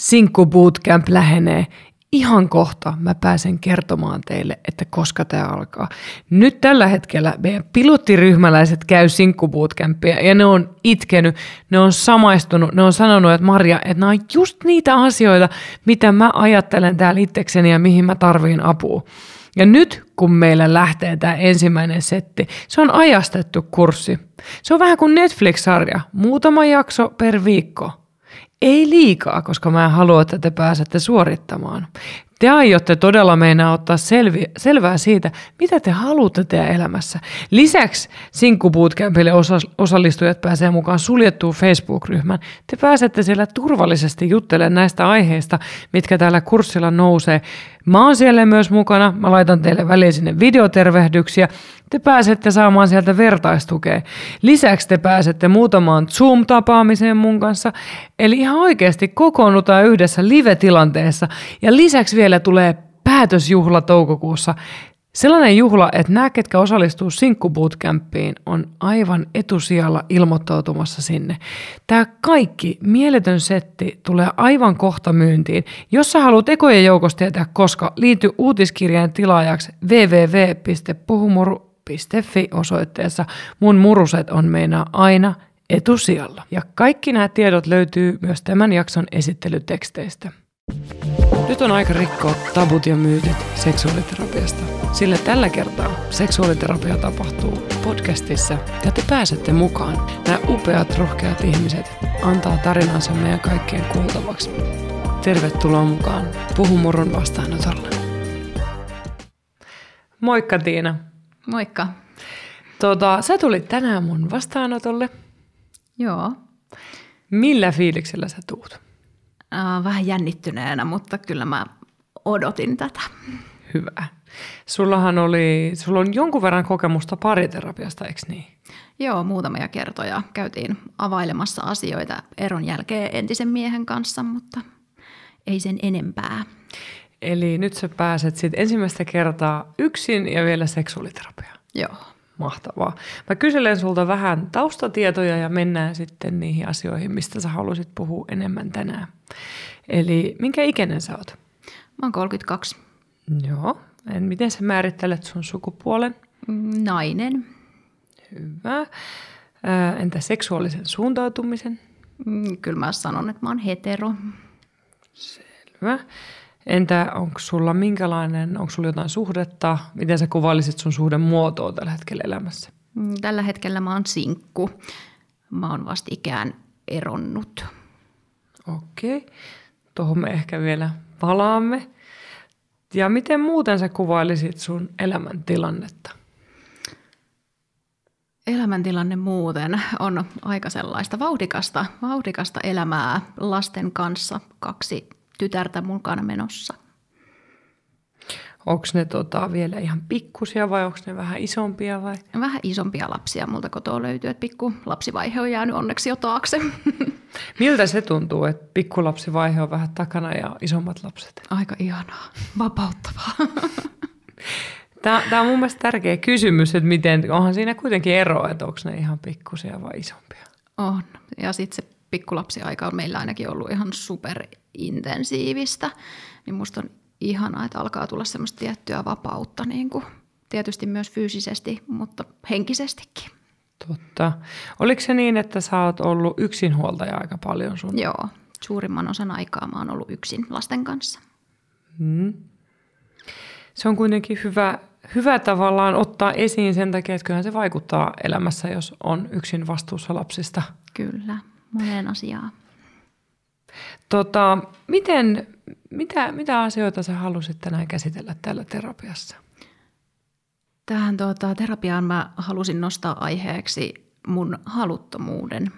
Sinkku Bootcamp lähenee. Ihan kohta mä pääsen kertomaan teille, että koska tämä alkaa. Nyt tällä hetkellä meidän pilottiryhmäläiset käy Sinkku Bootcampia ja ne on itkenyt, ne on samaistunut, ne on sanonut, että Marja, että nämä on just niitä asioita, mitä mä ajattelen täällä itsekseni ja mihin mä tarviin apua. Ja nyt kun meillä lähtee tämä ensimmäinen setti, se on ajastettu kurssi. Se on vähän kuin Netflix-sarja, muutama jakso per viikko. Ei liikaa, koska mä en halua, että te pääsette suorittamaan. Te aiotte todella meinaa ottaa selvi, selvää siitä, mitä te haluatte tehdä elämässä. Lisäksi Sinkku Bootcampille osallistujat pääsee mukaan suljettuun Facebook-ryhmään. Te pääsette siellä turvallisesti juttelemaan näistä aiheista, mitkä täällä kurssilla nousee. Mä oon siellä myös mukana. Mä laitan teille väliin sinne videotervehdyksiä. Te pääsette saamaan sieltä vertaistukea. Lisäksi te pääsette muutamaan Zoom-tapaamiseen mun kanssa. Eli ihan oikeasti kokoonnutaan yhdessä live-tilanteessa. Ja lisäksi vielä tulee päätösjuhla toukokuussa. Sellainen juhla, että nämä, ketkä osallistuu Sinkku Bootcampiin, on aivan etusijalla ilmoittautumassa sinne. Tämä kaikki mieletön setti tulee aivan kohta myyntiin. Jos sä haluat ekojen joukosta tietää koska, liity uutiskirjeen tilaajaksi www.puhumuru.fi osoitteessa. Mun muruset on meinaa aina etusijalla. Ja kaikki nämä tiedot löytyy myös tämän jakson esittelyteksteistä. Nyt on aika rikkoa tabut ja myytit seksuaaliterapiasta, sillä tällä kertaa seksuaaliterapia tapahtuu podcastissa ja te pääsette mukaan. Nämä upeat, rohkeat ihmiset antaa tarinansa meidän kaikkien kuultavaksi. Tervetuloa mukaan Puhumurun vastaanotolle. Moikka Tiina. Moikka. Tota, sä tulit tänään mun vastaanotolle. Joo. Millä fiiliksellä sä tuut? äh, vähän jännittyneenä, mutta kyllä mä odotin tätä. Hyvä. Sullahan oli, sulla on jonkun verran kokemusta pariterapiasta, eikö niin? Joo, muutamia kertoja käytiin availemassa asioita eron jälkeen entisen miehen kanssa, mutta ei sen enempää. Eli nyt sä pääset sitten ensimmäistä kertaa yksin ja vielä seksuaaliterapiaan. Joo. Mahtavaa. Mä kyselen sulta vähän taustatietoja ja mennään sitten niihin asioihin, mistä sä haluaisit puhua enemmän tänään. Eli minkä ikäinen sä oot? Mä oon 32. Joo. En, miten sä määrittelet sun sukupuolen? Nainen. Hyvä. Entä seksuaalisen suuntautumisen? Mm, kyllä mä sanon, että mä oon hetero. Selvä. Entä onko sulla minkälainen, onko sulla jotain suhdetta? Miten sä kuvailisit sun suhden muotoa tällä hetkellä elämässä? Mm, tällä hetkellä mä oon sinkku. Mä oon vastikään eronnut. Okei. Okay. Tuohon me ehkä vielä palaamme. Ja miten muuten sä kuvailisit sun elämäntilannetta? Elämäntilanne muuten on aika sellaista vauhdikasta, vauhdikasta elämää lasten kanssa. Kaksi tytärtä mukana menossa. Onko ne tota, vielä ihan pikkusia vai onko ne vähän isompia vai? Vähän isompia lapsia multa kotoa löytyy, että pikku lapsivaihe on jäänyt onneksi jo taakse. Miltä se tuntuu, että pikkulapsivaihe on vähän takana ja isommat lapset? Aika ihanaa, vapauttavaa. Tämä, tämä on mun mielestä tärkeä kysymys, että miten, onhan siinä kuitenkin ero, että onko ne ihan pikkusia vai isompia? On, ja sitten se pikkulapsiaika on meillä ainakin ollut ihan superintensiivistä, niin musta on ihanaa, että alkaa tulla semmoista tiettyä vapautta, niin kuin tietysti myös fyysisesti, mutta henkisestikin. Totta. Oliko se niin, että sä oot ollut yksinhuoltaja aika paljon sun? Joo, suurimman osan aikaa mä oon ollut yksin lasten kanssa. Hmm. Se on kuitenkin hyvä, hyvä tavallaan ottaa esiin sen takia, että kyllähän se vaikuttaa elämässä, jos on yksin vastuussa lapsista. Kyllä, moneen asiaan. Tota, miten, mitä, mitä asioita sä halusit tänään käsitellä tällä terapiassa? Tähän tuota, terapiaan mä halusin nostaa aiheeksi mun haluttomuuden.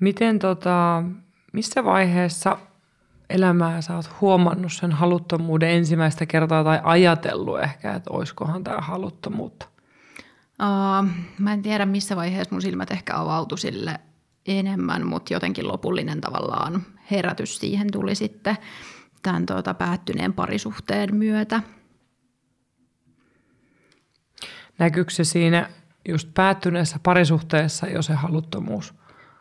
Miten tota, missä vaiheessa elämää sä oot huomannut sen haluttomuuden ensimmäistä kertaa tai ajatellut ehkä, että oiskohan tämä haluttomuutta? Uh, mä en tiedä missä vaiheessa mun silmät ehkä avautui sille enemmän, mutta jotenkin lopullinen tavallaan herätys siihen tuli sitten tämän tuota, päättyneen parisuhteen myötä. Näkyykö se siinä just päättyneessä parisuhteessa jo se haluttomuus?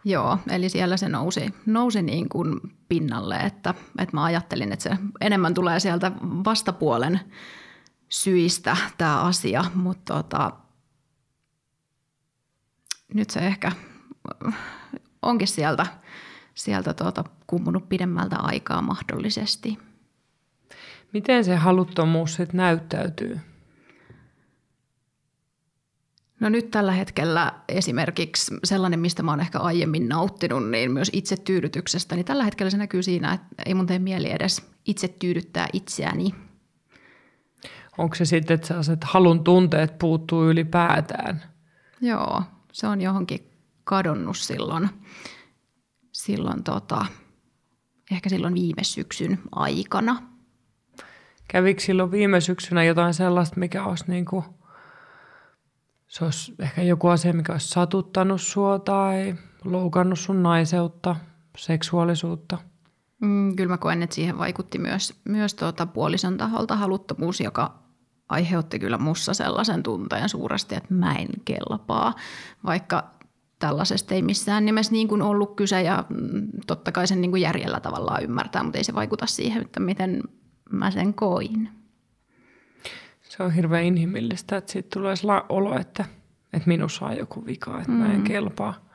Joo, eli siellä se nousi, nousi niin kuin pinnalle, että, että mä ajattelin, että se enemmän tulee sieltä vastapuolen syistä tämä asia, mutta tota, nyt se ehkä onkin sieltä, sieltä tuota, kummunut pidemmältä aikaa mahdollisesti. Miten se haluttomuus sitten näyttäytyy? No nyt tällä hetkellä esimerkiksi sellainen, mistä mä oon ehkä aiemmin nauttinut, niin myös itse tyydytyksestä, niin tällä hetkellä se näkyy siinä, että ei mun tee mieli edes itse tyydyttää itseäni. Onko se sitten, että sellaiset halun tunteet puuttuu ylipäätään? Joo, se on johonkin kadonnut silloin, silloin tota, ehkä silloin viime syksyn aikana. Kävikö silloin viime syksynä jotain sellaista, mikä olisi niin kuin, se olisi ehkä joku asia, mikä olisi satuttanut sua tai loukannut sun naiseutta, seksuaalisuutta? Mm, kyllä mä koen, että siihen vaikutti myös, myös tuota puolison taholta haluttomuus, joka aiheutti kyllä mussa sellaisen tunteen suuresti, että mä en kelpaa, vaikka tällaisesta ei missään nimessä niin kuin ollut kyse ja mm, totta kai sen niin kuin järjellä tavallaan ymmärtää, mutta ei se vaikuta siihen, että miten mä sen koin. Se on hirveän inhimillistä, että siitä tulee olo, että, että minussa on joku vika, että mm. mä en mm. kelpaa.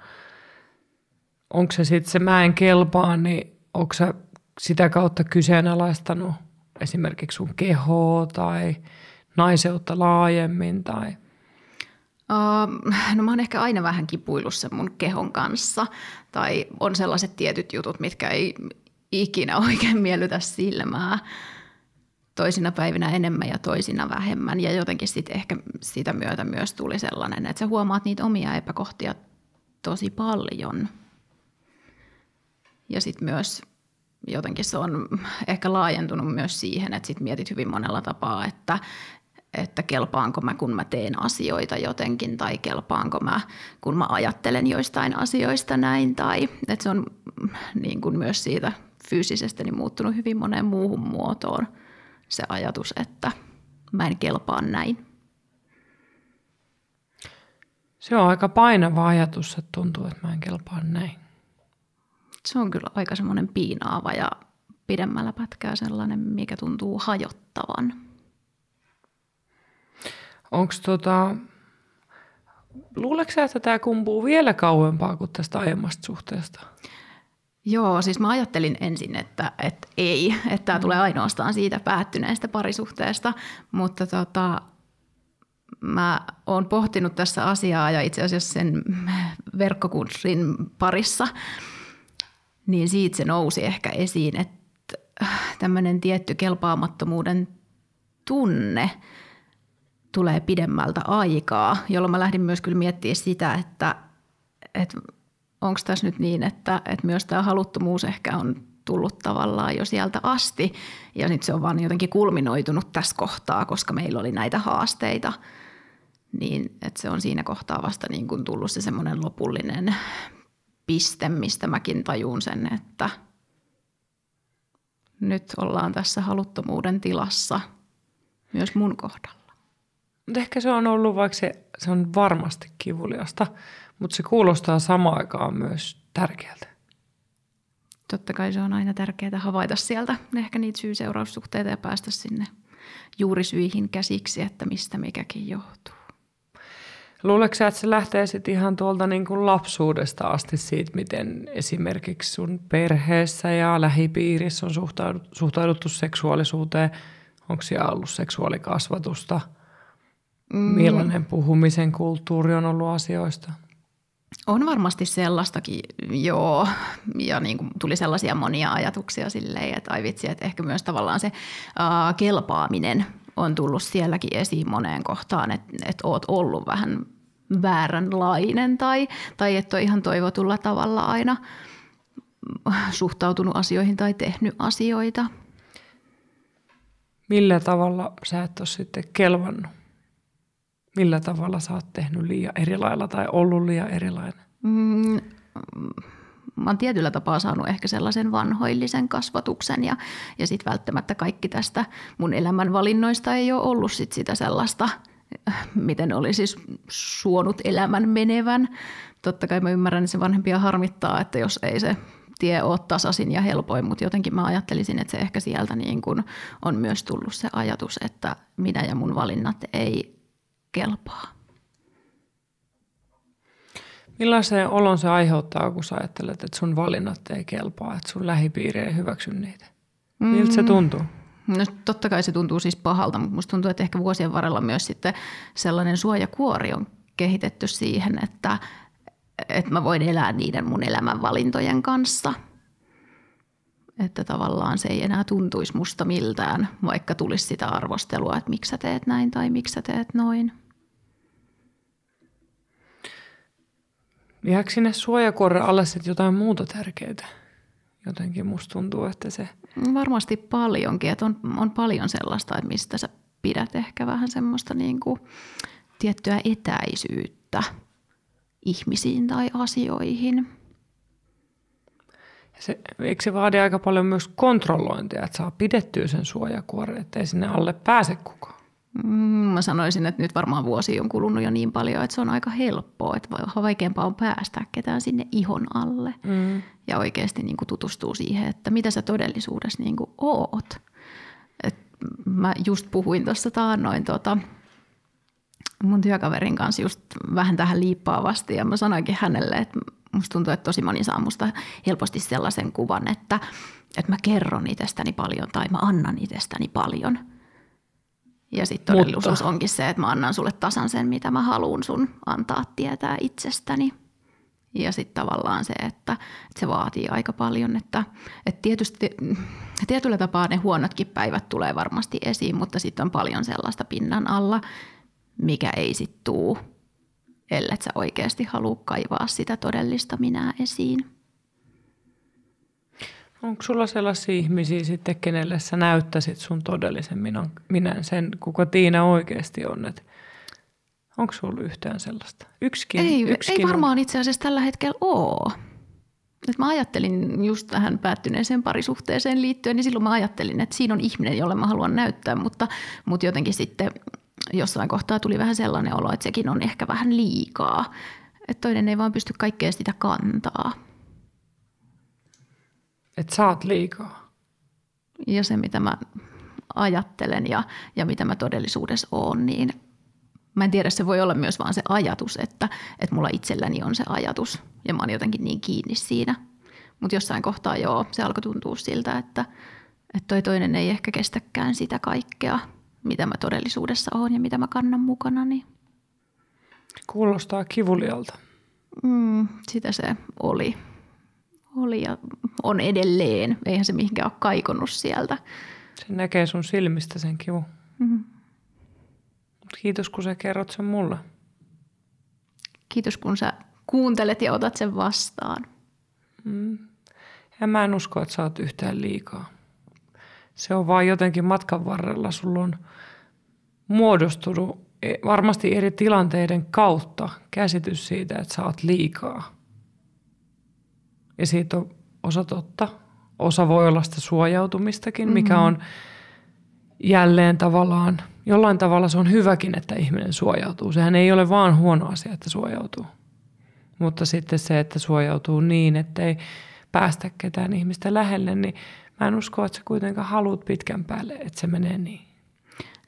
Onko se sitten se mä en kelpaa, niin onko se sitä kautta kyseenalaistanut esimerkiksi sun kehoa tai naiseutta laajemmin tai – Uh, no mä oon ehkä aina vähän kipuillut sen mun kehon kanssa. Tai on sellaiset tietyt jutut, mitkä ei ikinä oikein miellytä silmää. Toisina päivinä enemmän ja toisina vähemmän. Ja jotenkin sitten ehkä sitä myötä myös tuli sellainen, että sä huomaat niitä omia epäkohtia tosi paljon. Ja sitten myös jotenkin se on ehkä laajentunut myös siihen, että sit mietit hyvin monella tapaa, että, että kelpaanko mä, kun mä teen asioita jotenkin, tai kelpaanko mä, kun mä ajattelen joistain asioista näin, tai että se on niin kuin myös siitä fyysisestä niin muuttunut hyvin moneen muuhun muotoon se ajatus, että mä en kelpaa näin. Se on aika painava ajatus, että tuntuu, että mä en kelpaa näin. Se on kyllä aika semmoinen piinaava ja pidemmällä pätkää sellainen, mikä tuntuu hajottavan. Onko tota, luuleeko sä, että tämä kumpuu vielä kauempaa kuin tästä aiemmasta suhteesta? Joo, siis mä ajattelin ensin, että, että ei, että tämä mm. tulee ainoastaan siitä päättyneestä parisuhteesta, mutta tota, mä oon pohtinut tässä asiaa ja itse asiassa sen verkkokurssin parissa, niin siitä se nousi ehkä esiin, että tämmöinen tietty kelpaamattomuuden tunne – tulee pidemmältä aikaa, jolloin mä lähdin myös kyllä miettimään sitä, että, että onko tässä nyt niin, että, että myös tämä haluttomuus ehkä on tullut tavallaan jo sieltä asti ja nyt se on vaan jotenkin kulminoitunut tässä kohtaa, koska meillä oli näitä haasteita, niin että se on siinä kohtaa vasta niin kuin tullut se semmoinen lopullinen piste, mistä mäkin tajun sen, että nyt ollaan tässä haluttomuuden tilassa myös mun kohdalla. Mutta ehkä se on ollut, vaikka se, se on varmasti kivuliasta, mutta se kuulostaa samaan aikaan myös tärkeältä. Totta kai se on aina tärkeää havaita sieltä ehkä niitä syy-seuraussuhteita ja päästä sinne juurisyihin käsiksi, että mistä mikäkin johtuu. Luuletko sä, että se lähtee sitten ihan tuolta niin kuin lapsuudesta asti siitä, miten esimerkiksi sun perheessä ja lähipiirissä on suhtauduttu, seksuaalisuuteen? Onko siellä ollut seksuaalikasvatusta. Millainen puhumisen kulttuuri on ollut asioista? On varmasti sellaistakin, joo. Ja niin kuin tuli sellaisia monia ajatuksia silleen, että ai vitsi, että ehkä myös tavallaan se uh, kelpaaminen on tullut sielläkin esiin moneen kohtaan, että, että oot ollut vähän vääränlainen tai, tai että on ihan toivotulla tavalla aina suhtautunut asioihin tai tehnyt asioita. Millä tavalla sä et ole sitten kelvannut? Millä tavalla sä oot tehnyt liian eri lailla tai ollut liian erilainen? Mm, mä oon tietyllä tapaa saanut ehkä sellaisen vanhoillisen kasvatuksen ja, ja sitten välttämättä kaikki tästä mun elämän valinnoista ei ole ollut sit sitä sellaista miten oli siis suonut elämän menevän. Totta kai mä ymmärrän, että se vanhempia harmittaa, että jos ei se tie ole tasaisin ja helpoin, mutta jotenkin mä ajattelisin, että se ehkä sieltä niin kuin on myös tullut se ajatus, että minä ja mun valinnat ei kelpaa. Millaisen olon se aiheuttaa, kun sä ajattelet, että sun valinnat ei kelpaa, että sun lähipiiri ei hyväksy niitä? Miltä se mm. tuntuu? No totta kai se tuntuu siis pahalta, mutta musta tuntuu, että ehkä vuosien varrella myös sitten sellainen suojakuori on kehitetty siihen, että, että mä voin elää niiden mun elämän valintojen kanssa. Että tavallaan se ei enää tuntuisi musta miltään, vaikka tulisi sitä arvostelua, että miksi sä teet näin tai miksi sä teet noin. Jääkö sinne suojakuoren alle sitten jotain muuta tärkeää? Jotenkin musta tuntuu, että se... Varmasti paljonkin, että on, on paljon sellaista, että mistä sä pidät ehkä vähän semmoista niin kuin tiettyä etäisyyttä ihmisiin tai asioihin. Se, eikö se vaadi aika paljon myös kontrollointia, että saa pidettyä sen suojakuoren, ettei sinne alle pääse kukaan? Mm, mä sanoisin, että nyt varmaan vuosi on kulunut jo niin paljon, että se on aika helppoa, että vaikeampaa on päästä ketään sinne ihon alle mm. ja oikeasti niin kuin tutustuu siihen, että mitä sä todellisuudessa niin kuin oot. Et mä just puhuin tuossa taannoin tota, mun työkaverin kanssa just vähän tähän liippaavasti ja mä sanoinkin hänelle, että musta tuntuu, että tosi moni saa musta helposti sellaisen kuvan, että, että mä kerron itsestäni paljon tai mä annan itsestäni paljon – ja sitten todellisuus Mutta. onkin se, että mä annan sulle tasan sen, mitä mä haluan sun antaa tietää itsestäni. Ja sitten tavallaan se, että, että se vaatii aika paljon, että, että tietysti tietyllä tapaa ne huonotkin päivät tulee varmasti esiin, mutta sitten on paljon sellaista pinnan alla, mikä ei sitten tuu, ellei sä oikeasti halua kaivaa sitä todellista minää esiin. Onko sulla sellaisia ihmisiä sitten, kenelle sä näyttäisit sun todellisen minän, minän sen, kuka Tiina oikeasti on? Et onko sulla yhtään sellaista? Yksikin, ei, yksikin ei varmaan on. itse asiassa tällä hetkellä ole. Et mä ajattelin just tähän päättyneeseen parisuhteeseen liittyen, niin silloin mä ajattelin, että siinä on ihminen, jolle mä haluan näyttää, mutta, mutta jotenkin sitten jossain kohtaa tuli vähän sellainen olo, että sekin on ehkä vähän liikaa. Että toinen ei vaan pysty kaikkea sitä kantaa. Että saat liikaa. Ja se, mitä mä ajattelen ja, ja mitä mä todellisuudessa oon, niin mä en tiedä, se voi olla myös vaan se ajatus, että, että mulla itselläni on se ajatus ja mä oon jotenkin niin kiinni siinä. Mutta jossain kohtaa joo, se alkoi tuntua siltä, että, että toi toinen ei ehkä kestäkään sitä kaikkea, mitä mä todellisuudessa oon ja mitä mä kannan mukana. Niin. Kuulostaa kivulialta. Mm, sitä se oli oli ja on edelleen. Eihän se mihinkään ole kaikonnut sieltä. Se näkee sun silmistä sen kivu. Mm-hmm. Kiitos kun sä kerrot sen mulle. Kiitos kun sä kuuntelet ja otat sen vastaan. Mm. Ja mä en usko, että sä oot yhtään liikaa. Se on vaan jotenkin matkan varrella. Sulla on muodostunut e- varmasti eri tilanteiden kautta käsitys siitä, että sä oot liikaa. Ja siitä on osa totta. Osa voi olla sitä suojautumistakin, mm-hmm. mikä on jälleen tavallaan, jollain tavalla se on hyväkin, että ihminen suojautuu. Sehän ei ole vaan huono asia, että suojautuu. Mutta sitten se, että suojautuu niin, että ei päästä ketään ihmistä lähelle, niin mä en usko, että sä kuitenkaan haluat pitkän päälle, että se menee niin.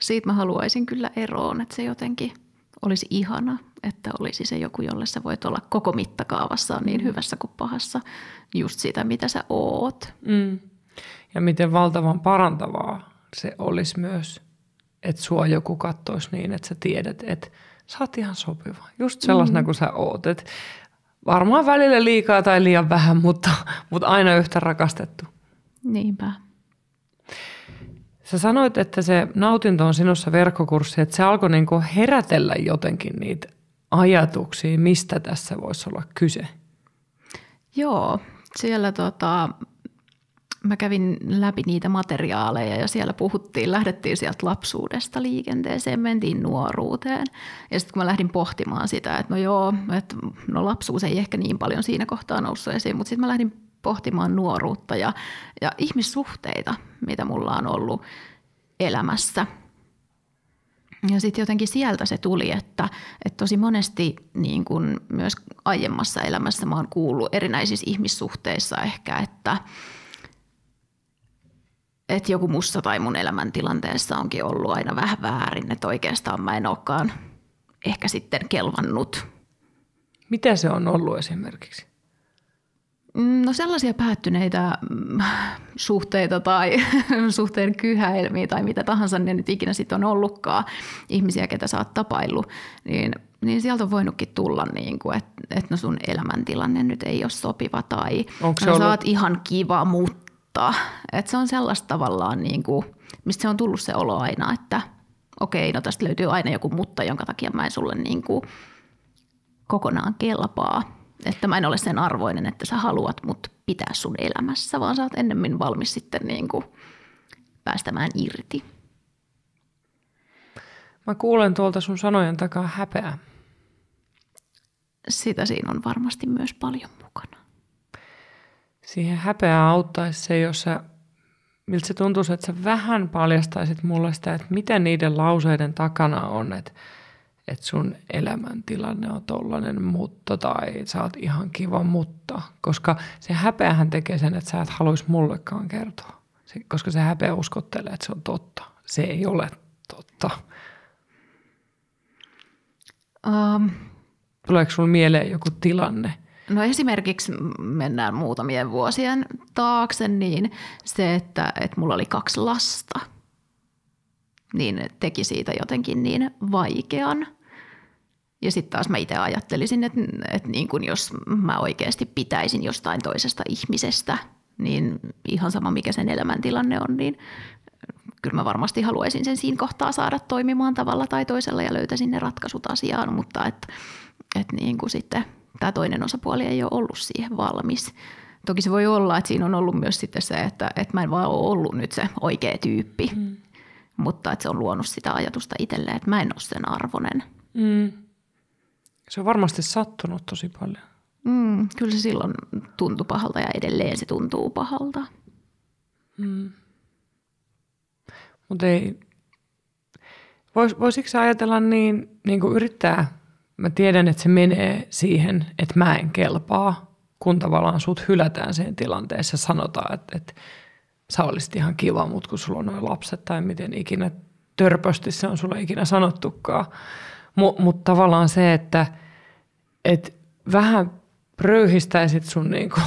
Siitä mä haluaisin kyllä eroon, että se jotenkin olisi ihana, että olisi se joku, jolle sä voit olla koko mittakaavassa niin mm. hyvässä kuin pahassa just sitä, mitä sä oot. Mm. Ja miten valtavan parantavaa se olisi myös, että sua joku kattoisi niin, että sä tiedät, että sä oot ihan sopiva. Just sellaisena mm. kuin sä oot. Et varmaan välillä liikaa tai liian vähän, mutta, mutta aina yhtä rakastettu. Niinpä. Sä sanoit, että se nautinto on sinussa verkkokurssi, että se alkoi niin herätellä jotenkin niitä ajatuksia, mistä tässä voisi olla kyse. Joo, siellä tota, mä kävin läpi niitä materiaaleja ja siellä puhuttiin, lähdettiin sieltä lapsuudesta liikenteeseen, mentiin nuoruuteen. Ja sitten kun mä lähdin pohtimaan sitä, että no joo, että no lapsuus ei ehkä niin paljon siinä kohtaa noussut esiin, mutta sitten mä lähdin pohtimaan nuoruutta ja, ja ihmissuhteita, mitä mulla on ollut elämässä. Ja sitten jotenkin sieltä se tuli, että, että tosi monesti niin kun myös aiemmassa elämässä mä oon kuullut erinäisissä ihmissuhteissa ehkä, että, että joku musta tai mun elämäntilanteessa onkin ollut aina vähän väärin, että oikeastaan mä en olekaan ehkä sitten kelvannut. Mitä se on ollut esimerkiksi? Mm, no sellaisia päättyneitä mm, suhteita tai suhteen kyhäilmiä tai mitä tahansa ne nyt ikinä sitten on ollutkaan, ihmisiä, ketä sä oot tapaillut, niin, niin sieltä on voinutkin tulla, niin kuin, että, että no sun elämäntilanne nyt ei ole sopiva tai Onko se no, ollut- sä oot ihan kiva, mutta että se on sellaista tavallaan, niin kuin, mistä se on tullut se olo aina, että okei, no tästä löytyy aina joku mutta, jonka takia mä en sulle niin kuin kokonaan kelpaa. Että mä en ole sen arvoinen, että sä haluat mut pitää sun elämässä, vaan sä oot ennemmin valmis sitten niin kuin päästämään irti. Mä kuulen tuolta sun sanojen takaa häpeää. Sitä siinä on varmasti myös paljon mukana. Siihen häpeää auttaisi se, jos sä, miltä se tuntuisi, että sä vähän paljastaisit mulle sitä, että mitä niiden lauseiden takana on, että, että sun elämäntilanne on tollainen mutta tai sä oot ihan kiva mutta. Koska se häpeähän tekee sen, että sä et haluaisi mullekaan kertoa. Se, koska se häpeä uskottelee, että se on totta. Se ei ole totta. Um, Tuleeko sulla mieleen joku tilanne? no esimerkiksi mennään muutamien vuosien taakse, niin se, että, että mulla oli kaksi lasta, niin teki siitä jotenkin niin vaikean. Ja sitten taas mä itse ajattelisin, että, että niin kun jos mä oikeasti pitäisin jostain toisesta ihmisestä, niin ihan sama mikä sen elämäntilanne on, niin kyllä mä varmasti haluaisin sen siinä kohtaa saada toimimaan tavalla tai toisella ja löytäisin ne ratkaisut asiaan, mutta että, että niin kuin sitten tämä toinen osapuoli ei ole ollut siihen valmis. Toki se voi olla, että siinä on ollut myös sitten se, että, että mä en vaan ole ollut nyt se oikea tyyppi, mm. Mutta että se on luonut sitä ajatusta itselleen, että mä en ole sen arvonen. Mm. Se on varmasti sattunut tosi paljon. Mm, kyllä se silloin tuntui pahalta ja edelleen se tuntuu pahalta. Mutta ei, vois, voisiko sä ajatella niin, niin kuin yrittää, mä tiedän, että se menee siihen, että mä en kelpaa, kun tavallaan sut hylätään siihen tilanteessa sanotaan, että, että sä olisit ihan kiva, mutta kun sulla on noin lapset tai miten ikinä törpösti se on sulle ikinä sanottukaan. Mutta mut tavallaan se, että et vähän röyhistäisit sun niinku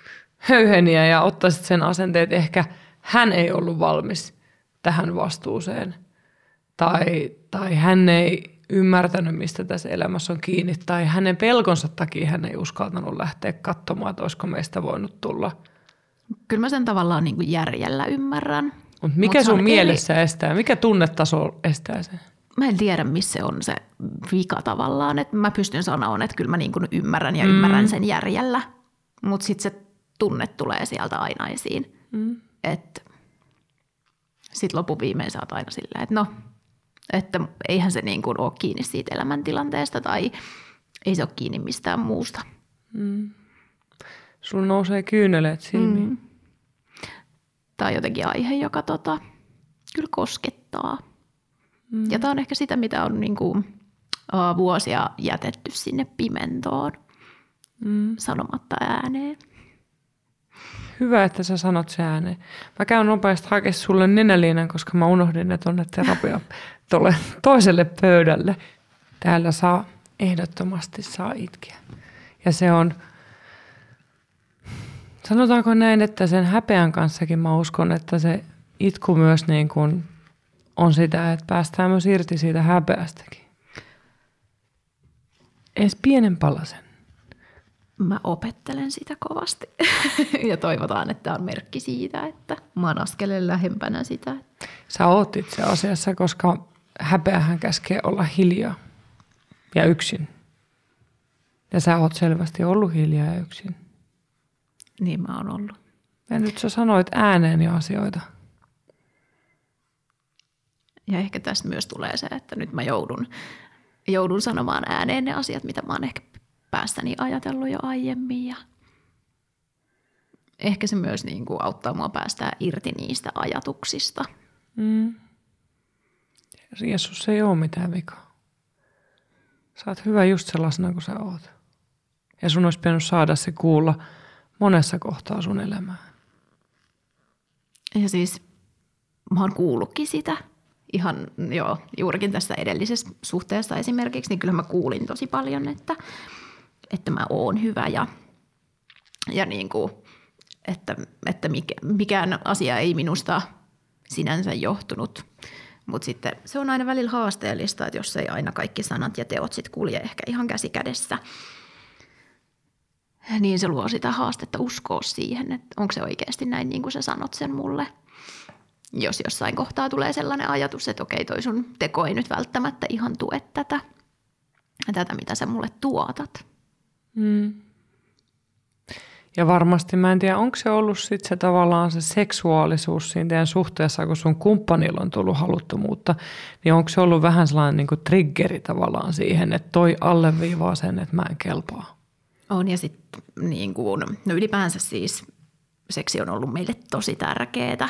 höyheniä ja ottaisit sen asenteen, että ehkä hän ei ollut valmis tähän vastuuseen. Tai, tai hän ei ymmärtänyt, mistä tässä elämässä on kiinni. Tai hänen pelkonsa takia hän ei uskaltanut lähteä katsomaan, että olisiko meistä voinut tulla. Kyllä mä sen tavallaan niin kuin järjellä ymmärrän. Mutta mikä Mut sun mielessä estää? Mikä tunnetaso estää sen? Mä en tiedä, missä se on se vika tavallaan. Että mä pystyn sanomaan, että kyllä mä niin kuin ymmärrän ja mm. ymmärrän sen järjellä. Mutta sitten se tunne tulee sieltä aina esiin. Mm. Että sitten lopuviimein sä oot aina silleen, että no, että eihän se niin kuin ole kiinni siitä elämäntilanteesta tai ei se ole kiinni mistään muusta. Sulla nousee kyyneleet silmiin. Mm. Tämä on jotenkin aihe, joka tota, kyllä koskettaa. Mm. Ja tämä on ehkä sitä, mitä on niin kuin, uh, vuosia jätetty sinne pimentoon mm. sanomatta ääneen. Hyvä, että sä sanot se ääneen. Mä käyn nopeasti hakemaan sulle nenäliinan, koska mä unohdin ne tonne terapia tolle toiselle pöydälle. Täällä saa, ehdottomasti saa itkeä. Ja se on, sanotaanko näin, että sen häpeän kanssakin mä uskon, että se itku myös niin kuin on sitä, että päästään myös irti siitä häpeästäkin. Edes pienen palasen. Mä opettelen sitä kovasti ja toivotaan, että on merkki siitä, että mä oon askeleen lähempänä sitä. Sä oot itse asiassa, koska häpeähän käskee olla hiljaa ja yksin. Ja sä oot selvästi ollut hiljaa ja yksin. Niin mä oon ollut. Ja nyt sä sanoit ääneen jo asioita. Ja ehkä tästä myös tulee se, että nyt mä joudun, joudun sanomaan ääneen ne asiat, mitä mä oon ehkä päästäni ajatellut jo aiemmin. Ja ehkä se myös niin kuin auttaa mua päästää irti niistä ajatuksista. Mm. Jeesus ei ole mitään vikaa. Sä oot hyvä just sellaisena kuin sä oot. Ja sun olisi pitänyt saada se kuulla monessa kohtaa sun elämää. Ja siis mä oon kuullutkin sitä ihan joo, juurikin tässä edellisessä suhteessa esimerkiksi, niin kyllä mä kuulin tosi paljon, että, että mä oon hyvä ja, ja niin kuin, että, että mikään asia ei minusta sinänsä johtunut. Mutta sitten se on aina välillä haasteellista, että jos ei aina kaikki sanat ja teot sitten kulje ehkä ihan käsi kädessä, niin se luo sitä haastetta uskoa siihen, että onko se oikeasti näin niin kuin sä sanot sen mulle – jos jossain kohtaa tulee sellainen ajatus, että okei, toi sun teko ei nyt välttämättä ihan tue tätä, tätä mitä sä mulle tuotat. Mm. Ja varmasti, mä en tiedä, onko se ollut sitten se tavallaan se seksuaalisuus siinä teidän suhteessa, kun sun kumppanilla on tullut haluttomuutta, niin onko se ollut vähän sellainen niin triggeri tavallaan siihen, että toi alleviivaa sen, että mä en kelpaa? On ja sitten niin kuin, no ylipäänsä siis seksi on ollut meille tosi tärkeää.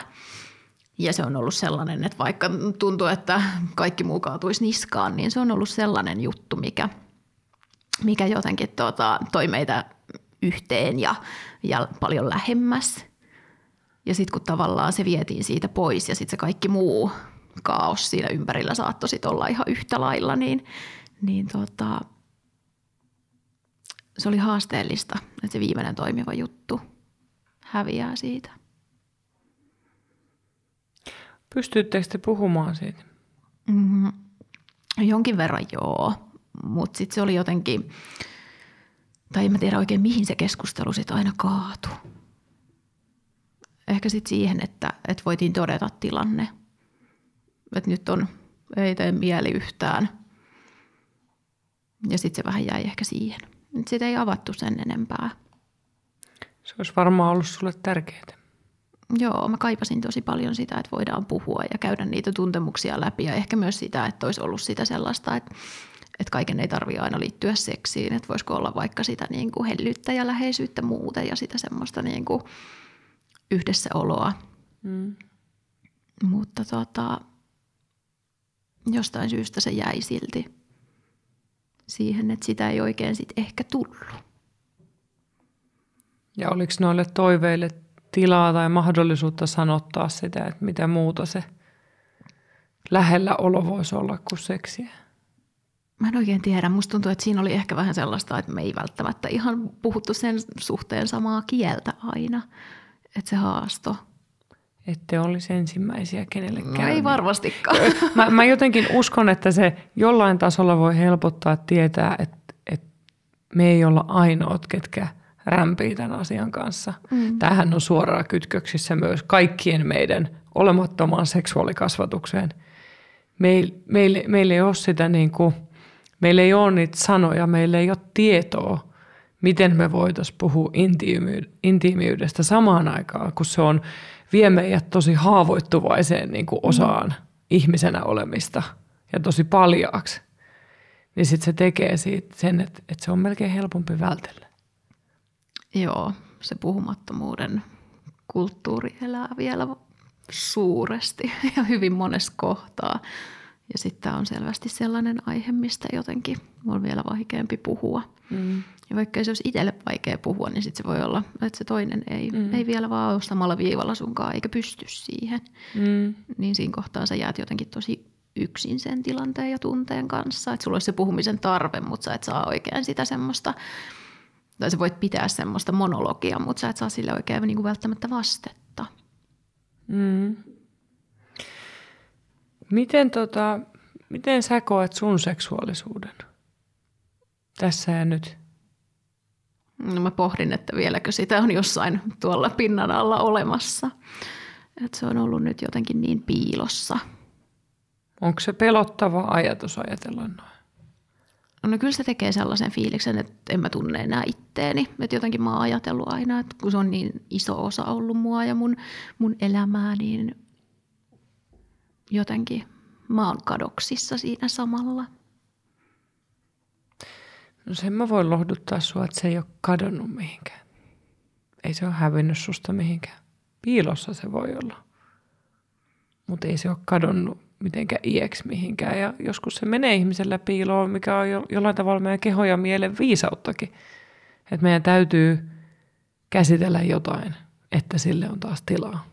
Ja se on ollut sellainen, että vaikka tuntuu, että kaikki muu kaatuisi niskaan, niin se on ollut sellainen juttu, mikä, mikä jotenkin tuota, toi meitä yhteen ja, ja paljon lähemmäs. Ja sitten kun tavallaan se vietiin siitä pois ja sitten se kaikki muu kaos siinä ympärillä saattoi sit olla ihan yhtä lailla, niin, niin tota, se oli haasteellista, että se viimeinen toimiva juttu häviää siitä. Pystyttekö te puhumaan siitä? Mm-hmm. Jonkin verran joo, mutta sitten se oli jotenkin, tai en mä tiedä oikein mihin se keskustelu sitten aina kaatu. Ehkä sitten siihen, että, että voitiin todeta tilanne, että nyt on, ei tee mieli yhtään. Ja sitten se vähän jäi ehkä siihen. Sitten ei avattu sen enempää. Se olisi varmaan ollut sulle tärkeää. Joo, mä kaipasin tosi paljon sitä, että voidaan puhua ja käydä niitä tuntemuksia läpi ja ehkä myös sitä, että olisi ollut sitä sellaista, että, että kaiken ei tarvitse aina liittyä seksiin, että voisiko olla vaikka sitä niin kuin hellyyttä ja läheisyyttä muuten ja sitä semmoista niin kuin yhdessäoloa. Mm. Mutta tota, jostain syystä se jäi silti siihen, että sitä ei oikein sitten ehkä tullut. Ja oliko noille toiveille tilaa tai mahdollisuutta sanottaa sitä, että mitä muuta se lähellä olo voisi olla kuin seksiä? Mä en oikein tiedä. Musta tuntuu, että siinä oli ehkä vähän sellaista, että me ei välttämättä ihan puhuttu sen suhteen samaa kieltä aina. Että se haasto. Ette olisi ensimmäisiä kenellekään. No ei varmastikaan. Mä, mä jotenkin uskon, että se jollain tasolla voi helpottaa tietää, että, että me ei olla ainoat, ketkä – rämpii tämän asian kanssa. Mm. Tämähän on suoraan kytköksissä myös kaikkien meidän olemattomaan seksuaalikasvatukseen. Meil, meillä, meillä ei ole sitä niin kuin, meillä ei ole niitä sanoja, meillä ei ole tietoa, miten me voitaisiin puhua intiimiydestä samaan aikaan, kun se on vie meidät tosi haavoittuvaiseen niin kuin osaan mm. ihmisenä olemista ja tosi paljaaksi. Niin sitten se tekee siitä sen, että, että se on melkein helpompi vältellä. Joo, se puhumattomuuden kulttuuri elää vielä suuresti ja hyvin monessa kohtaa. Ja sitten tämä on selvästi sellainen aihe, mistä jotenkin on vielä vaikeampi puhua. Mm. Ja vaikka se olisi itselle vaikea puhua, niin sitten se voi olla, että se toinen ei, mm. ei vielä vaan ole samalla viivalla sunkaan eikä pysty siihen. Mm. Niin siinä kohtaa sä jäät jotenkin tosi yksin sen tilanteen ja tunteen kanssa. Että sulla olisi se puhumisen tarve, mutta sä et saa oikein sitä semmoista tai sä voit pitää semmoista monologia, mutta sä et saa sille oikein niin kuin välttämättä vastetta. Mm. Miten, tota, miten sä koet sun seksuaalisuuden tässä ja nyt? No mä pohdin, että vieläkö sitä on jossain tuolla pinnan alla olemassa. Että se on ollut nyt jotenkin niin piilossa. Onko se pelottava ajatus ajatella noin? No kyllä se tekee sellaisen fiiliksen, että en mä tunne enää itteeni. Että jotenkin mä oon ajatellut aina, että kun se on niin iso osa ollut mua ja mun, mun elämää, niin jotenkin mä oon kadoksissa siinä samalla. No sen mä voin lohduttaa sua, että se ei ole kadonnut mihinkään. Ei se ole hävinnyt susta mihinkään. Piilossa se voi olla. Mutta ei se ole kadonnut mitenkään iäksi mihinkään. Ja joskus se menee ihmisellä piiloon, mikä on jo, jollain tavalla meidän keho ja mielen viisauttakin. Että meidän täytyy käsitellä jotain, että sille on taas tilaa.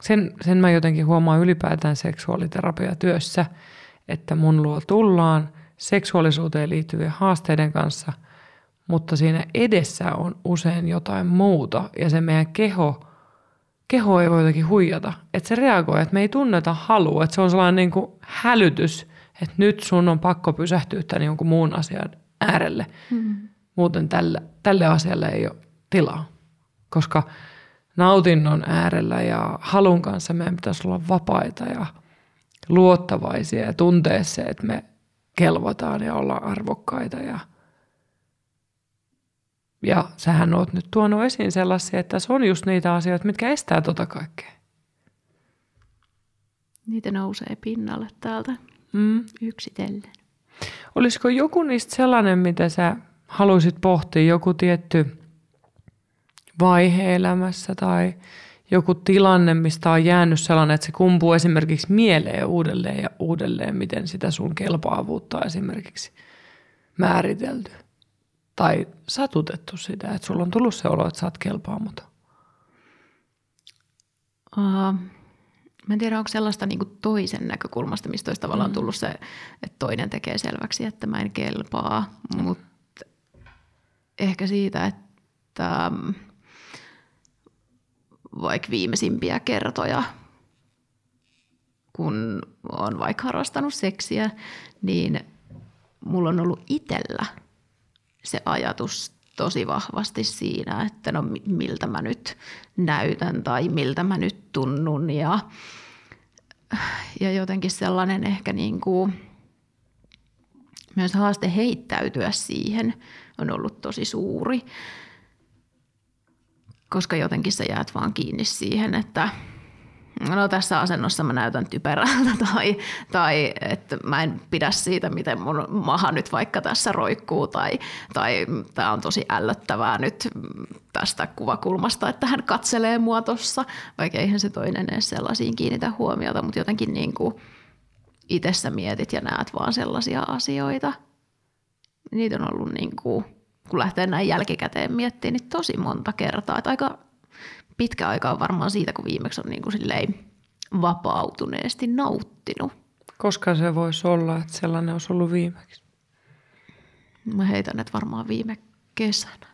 Sen, sen mä jotenkin huomaan ylipäätään seksuaaliterapiatyössä, että mun luo tullaan seksuaalisuuteen liittyvien haasteiden kanssa, mutta siinä edessä on usein jotain muuta ja se meidän keho, keho ei voi jotenkin huijata. Että se reagoi, että me ei tunneta halua, että se on sellainen niin kuin hälytys, että nyt sun on pakko pysähtyä tämän jonkun muun asian äärelle. Mm. Muuten tälle, tälle asialle ei ole tilaa, koska nautinnon äärellä ja halun kanssa meidän pitäisi olla vapaita ja luottavaisia ja tuntea se, että me kelvataan ja ollaan arvokkaita. Ja, ja sähän oot nyt tuonut esiin sellaisia, että se on just niitä asioita, mitkä estää tota kaikkea. Niitä nousee pinnalle täältä mm. yksitellen. Olisiko joku niistä sellainen, mitä sä haluaisit pohtia, joku tietty vaihe elämässä tai joku tilanne, mistä on jäänyt sellainen, että se kumpuu esimerkiksi mieleen uudelleen ja uudelleen, miten sitä sun kelpaavuutta esimerkiksi määritelty. Tai satutettu sitä, että sulla on tullut se olo, että sä oot kelpaamaton. Uh, mä en tiedä, onko sellaista niin toisen näkökulmasta, mistä olisi tavallaan mm. tullut se, että toinen tekee selväksi, että mä en kelpaa. Mm. Mutta ehkä siitä, että vaikka viimeisimpiä kertoja, kun on vaikka harrastanut seksiä, niin mulla on ollut itsellä se ajatus tosi vahvasti siinä, että no miltä mä nyt näytän tai miltä mä nyt tunnun ja, ja jotenkin sellainen ehkä niin kuin myös haaste heittäytyä siihen on ollut tosi suuri koska jotenkin sä jäät vaan kiinni siihen, että no tässä asennossa mä näytän typerältä tai, tai että mä en pidä siitä, miten mun maha nyt vaikka tässä roikkuu tai, tai tämä on tosi ällöttävää nyt tästä kuvakulmasta, että hän katselee mua tossa, vaikka eihän se toinen edes sellaisiin kiinnitä huomiota, mutta jotenkin niin kuin itse mietit ja näet vaan sellaisia asioita. Niitä on ollut niin kuin kun lähtee näin jälkikäteen miettimään, niin tosi monta kertaa. Että aika pitkä aika on varmaan siitä, kun viimeksi on niin kuin silleen vapautuneesti nauttinut. Koska se voisi olla, että sellainen olisi ollut viimeksi? Mä heitän, että varmaan viime kesänä.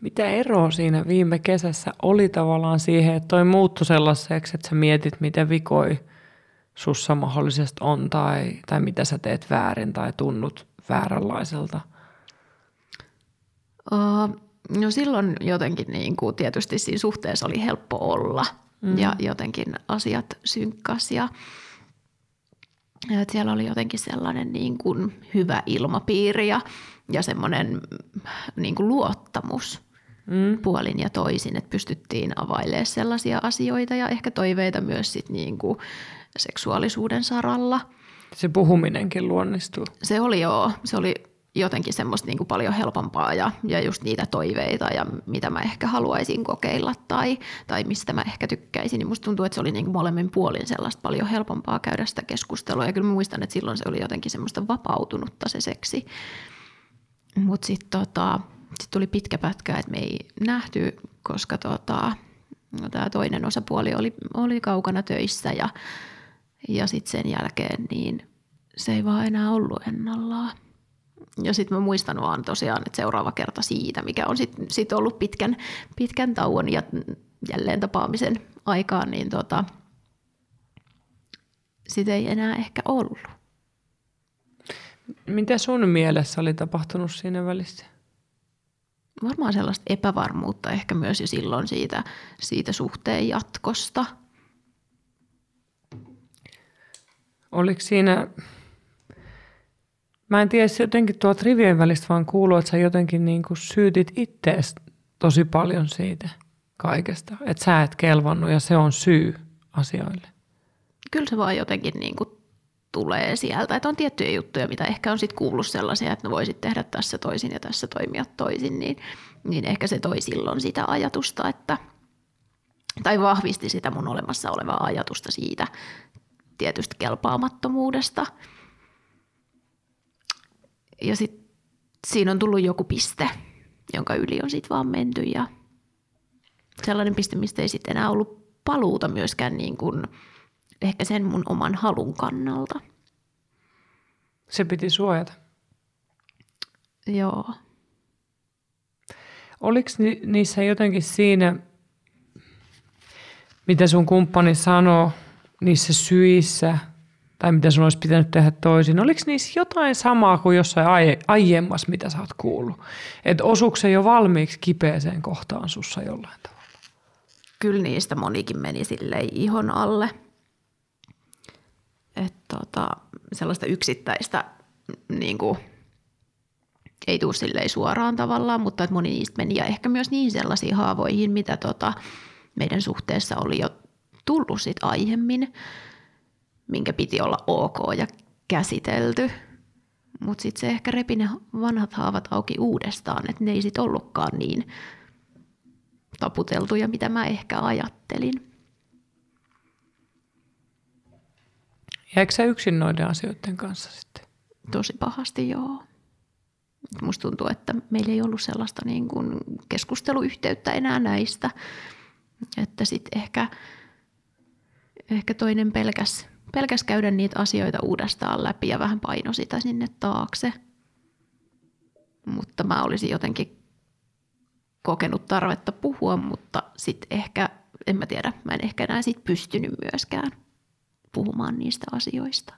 Mitä eroa siinä viime kesässä oli tavallaan siihen, että toi muuttui sellaiseksi, että sä mietit, miten vikoi sussa mahdollisesti on tai, tai mitä sä teet väärin tai tunnut vääränlaiselta? Uh, no silloin jotenkin niin kuin tietysti siinä suhteessa oli helppo olla mm. ja jotenkin asiat synkkas ja, että siellä oli jotenkin sellainen niin kuin hyvä ilmapiiri ja, ja semmoinen niin kuin luottamus mm. puolin ja toisin, että pystyttiin availemaan sellaisia asioita ja ehkä toiveita myös sit niin kuin seksuaalisuuden saralla. Se puhuminenkin luonnistuu. Se oli joo, se oli jotenkin semmoista niin kuin paljon helpompaa ja, ja just niitä toiveita ja mitä mä ehkä haluaisin kokeilla tai, tai mistä mä ehkä tykkäisin. Niin musta tuntuu, että se oli niin kuin molemmin puolin sellaista paljon helpompaa käydä sitä keskustelua. Ja kyllä muistan, että silloin se oli jotenkin semmoista vapautunutta se seksi. Mutta sitten tota, sit tuli pitkä pätkä, että me ei nähty, koska tota, no, tämä toinen osapuoli oli, oli kaukana töissä ja ja sitten sen jälkeen niin se ei vaan enää ollut ennallaan. Ja sitten mä muistan vaan tosiaan, että seuraava kerta siitä, mikä on sitten sit ollut pitkän, pitkän tauon ja jälleen tapaamisen aikaan, niin tota, sitä ei enää ehkä ollut. Mitä sun mielessä oli tapahtunut siinä välissä? Varmaan sellaista epävarmuutta ehkä myös jo silloin siitä, siitä suhteen jatkosta – Oliko siinä, mä en tiedä, jotenkin tuolta rivien välistä vaan kuuluu, että sä jotenkin niin kuin syytit ittees tosi paljon siitä kaikesta. Että sä et kelvannut ja se on syy asioille. Kyllä se vaan jotenkin niin kuin tulee sieltä. Että on tiettyjä juttuja, mitä ehkä on sitten kuullut sellaisia, että no voisit tehdä tässä toisin ja tässä toimia toisin, niin, niin ehkä se toi silloin sitä ajatusta, että, tai vahvisti sitä mun olemassa olevaa ajatusta siitä tietystä kelpaamattomuudesta. Ja sitten siinä on tullut joku piste, jonka yli on sitten vaan menty ja sellainen piste, mistä ei sitten enää ollut paluuta myöskään niin kuin ehkä sen mun oman halun kannalta. Se piti suojata. Joo. Oliko ni- niissä jotenkin siinä, mitä sun kumppani sanoo, niissä syissä, tai mitä sun olisi pitänyt tehdä toisin, oliko niissä jotain samaa kuin jossain aie- aiemmassa, mitä sä oot kuullut? Että osuuko se jo valmiiksi kipeäseen kohtaan sussa jollain tavalla? Kyllä niistä monikin meni silleen ihon alle. Että tota, sellaista yksittäistä niin kuin, ei tule silleen suoraan tavallaan, mutta että moni niistä meni ja ehkä myös niin sellaisiin haavoihin, mitä tota, meidän suhteessa oli jo tullut sit aiemmin, minkä piti olla ok ja käsitelty. Mutta sitten se ehkä repi ne vanhat haavat auki uudestaan, että ne ei sitten ollutkaan niin taputeltuja, mitä mä ehkä ajattelin. Jääkö sä yksin noiden asioiden kanssa sitten? Tosi pahasti, joo. Musta tuntuu, että meillä ei ollut sellaista niin kuin keskusteluyhteyttä enää näistä. Että sitten ehkä, ehkä toinen pelkäs, pelkäs käydä niitä asioita uudestaan läpi ja vähän paino sitä sinne taakse. Mutta mä olisin jotenkin kokenut tarvetta puhua, mutta sitten ehkä, en mä tiedä, mä en ehkä enää sit pystynyt myöskään puhumaan niistä asioista.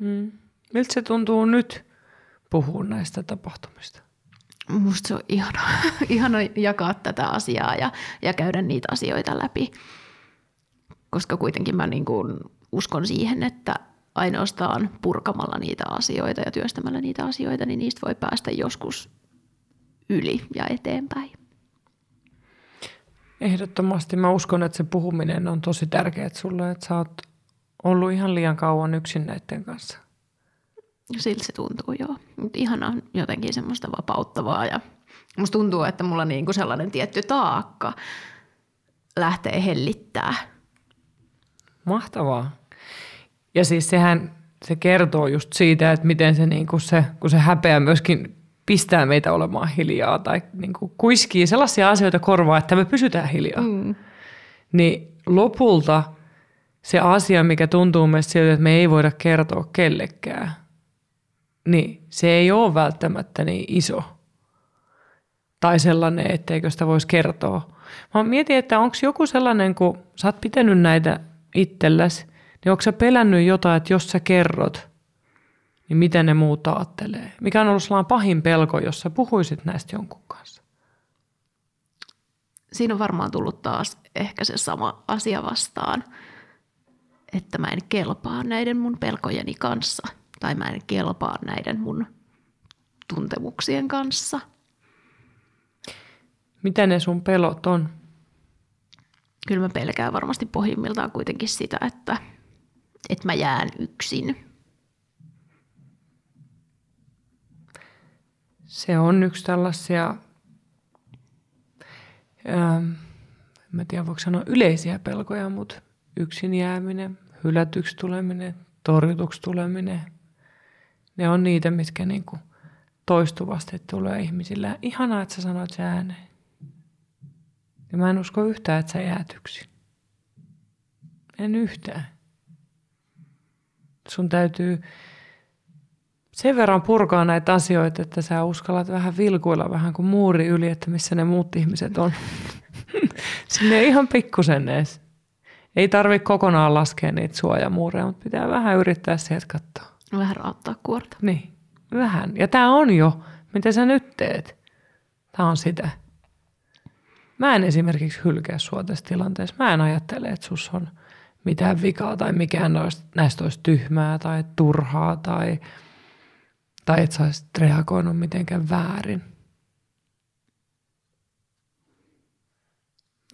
Mm. Miltä se tuntuu nyt puhua näistä tapahtumista? Musta se on ihana, ihana jakaa tätä asiaa ja, ja käydä niitä asioita läpi. Koska kuitenkin mä niin kuin uskon siihen, että ainoastaan purkamalla niitä asioita ja työstämällä niitä asioita, niin niistä voi päästä joskus yli ja eteenpäin. Ehdottomasti mä uskon, että se puhuminen on tosi tärkeää sulle, että sä oot ollut ihan liian kauan yksin näiden kanssa. Siltä se tuntuu, joo. Mutta ihanaa jotenkin semmoista vapauttavaa ja musta tuntuu, että mulla niinku sellainen tietty taakka lähtee hellittää. Mahtavaa. Ja siis sehän se kertoo just siitä, että miten se, niin kuin se kun se häpeä myöskin pistää meitä olemaan hiljaa tai niin kuin kuiskii sellaisia asioita korvaa, että me pysytään hiljaa. Mm. Niin lopulta se asia, mikä tuntuu meistä siltä, että me ei voida kertoa kellekään, niin se ei ole välttämättä niin iso. Tai sellainen, etteikö sitä voisi kertoa. Mä mietin, että onko joku sellainen, kun sä oot pitänyt näitä itselläsi, niin onko sä pelännyt jotain, että jos sä kerrot, niin mitä ne muut ajattelee? Mikä on ollut sellainen pahin pelko, jos sä puhuisit näistä jonkun kanssa? Siinä on varmaan tullut taas ehkä se sama asia vastaan, että mä en kelpaa näiden mun pelkojeni kanssa – tai mä en kelpaa näiden mun tuntemuksien kanssa. Mitä ne sun pelot on? Kyllä mä pelkään varmasti pohjimmiltaan kuitenkin sitä, että, että mä jään yksin. Se on yksi tällaisia, ähm, en tiedä voiko sanoa yleisiä pelkoja, mutta yksin jääminen, hylätyksi tuleminen, torjutuksi tuleminen, ne on niitä, mitkä niinku toistuvasti tulee ihmisillä. Ihanaa, että sä sanoit se ääneen. Ja mä en usko yhtään, että sä jäät yksin. En yhtään. Sun täytyy sen verran purkaa näitä asioita, että sä uskallat vähän vilkuilla vähän kuin muuri yli, että missä ne muut ihmiset on. Sinne ihan pikkusen edes. Ei tarvi kokonaan laskea niitä suojamuureja, mutta pitää vähän yrittää sieltä katsoa. Vähän raottaa kuorta. Niin, vähän. Ja tämä on jo, mitä sä nyt teet. Tämä on sitä. Mä en esimerkiksi hylkää sua tässä tilanteessa. Mä en ajattele, että sus on mitään vikaa tai mikään näistä olisi tyhmää tai turhaa tai, tai että sä olisit reagoinut mitenkään väärin.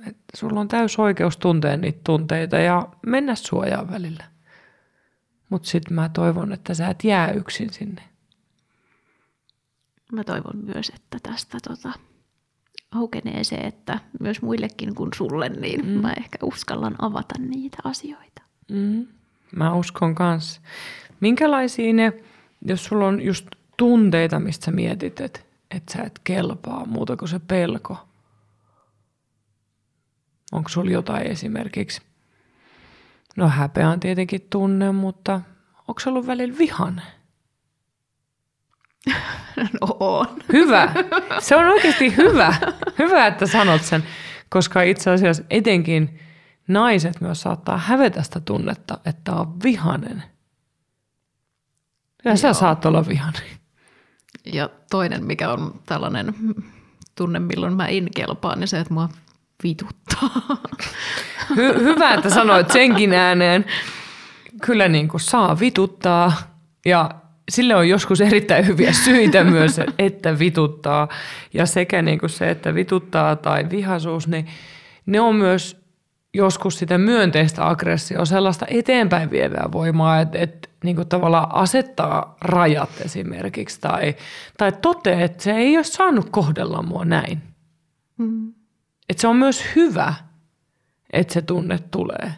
Et sulla on täys oikeus tuntea niitä tunteita ja mennä suojaan välillä. Mutta sitten mä toivon, että sä et jää yksin sinne. Mä toivon myös, että tästä tota, aukenee se, että myös muillekin kuin sulle, niin mm. mä ehkä uskallan avata niitä asioita. Mm. Mä uskon kanssa. Minkälaisia ne, jos sulla on just tunteita, mistä sä mietit, että, että sä et kelpaa muuta kuin se pelko? Onko sulla jotain esimerkiksi? No häpeä on tietenkin tunne, mutta onko se ollut välillä vihane? No on. Hyvä. Se on oikeasti hyvä. Hyvä, että sanot sen, koska itse asiassa etenkin naiset myös saattaa hävetä sitä tunnetta, että on vihanen. Ja Joo. sä saat olla vihanen. Ja toinen, mikä on tällainen tunne, milloin mä en kelpaa, niin se, että mua vituttaa. Hy- hyvä, että sanoit senkin ääneen. Kyllä niin kuin saa vituttaa ja sille on joskus erittäin hyviä syitä myös, että vituttaa. Ja sekä niin kuin se, että vituttaa tai vihaisuus, niin ne on myös joskus sitä myönteistä aggressioa, sellaista eteenpäin vievää voimaa, että, että niin kuin tavallaan asettaa rajat esimerkiksi tai, tai toteaa, että se ei ole saanut kohdella mua näin. Mm. Että se on myös hyvä, että se tunne tulee.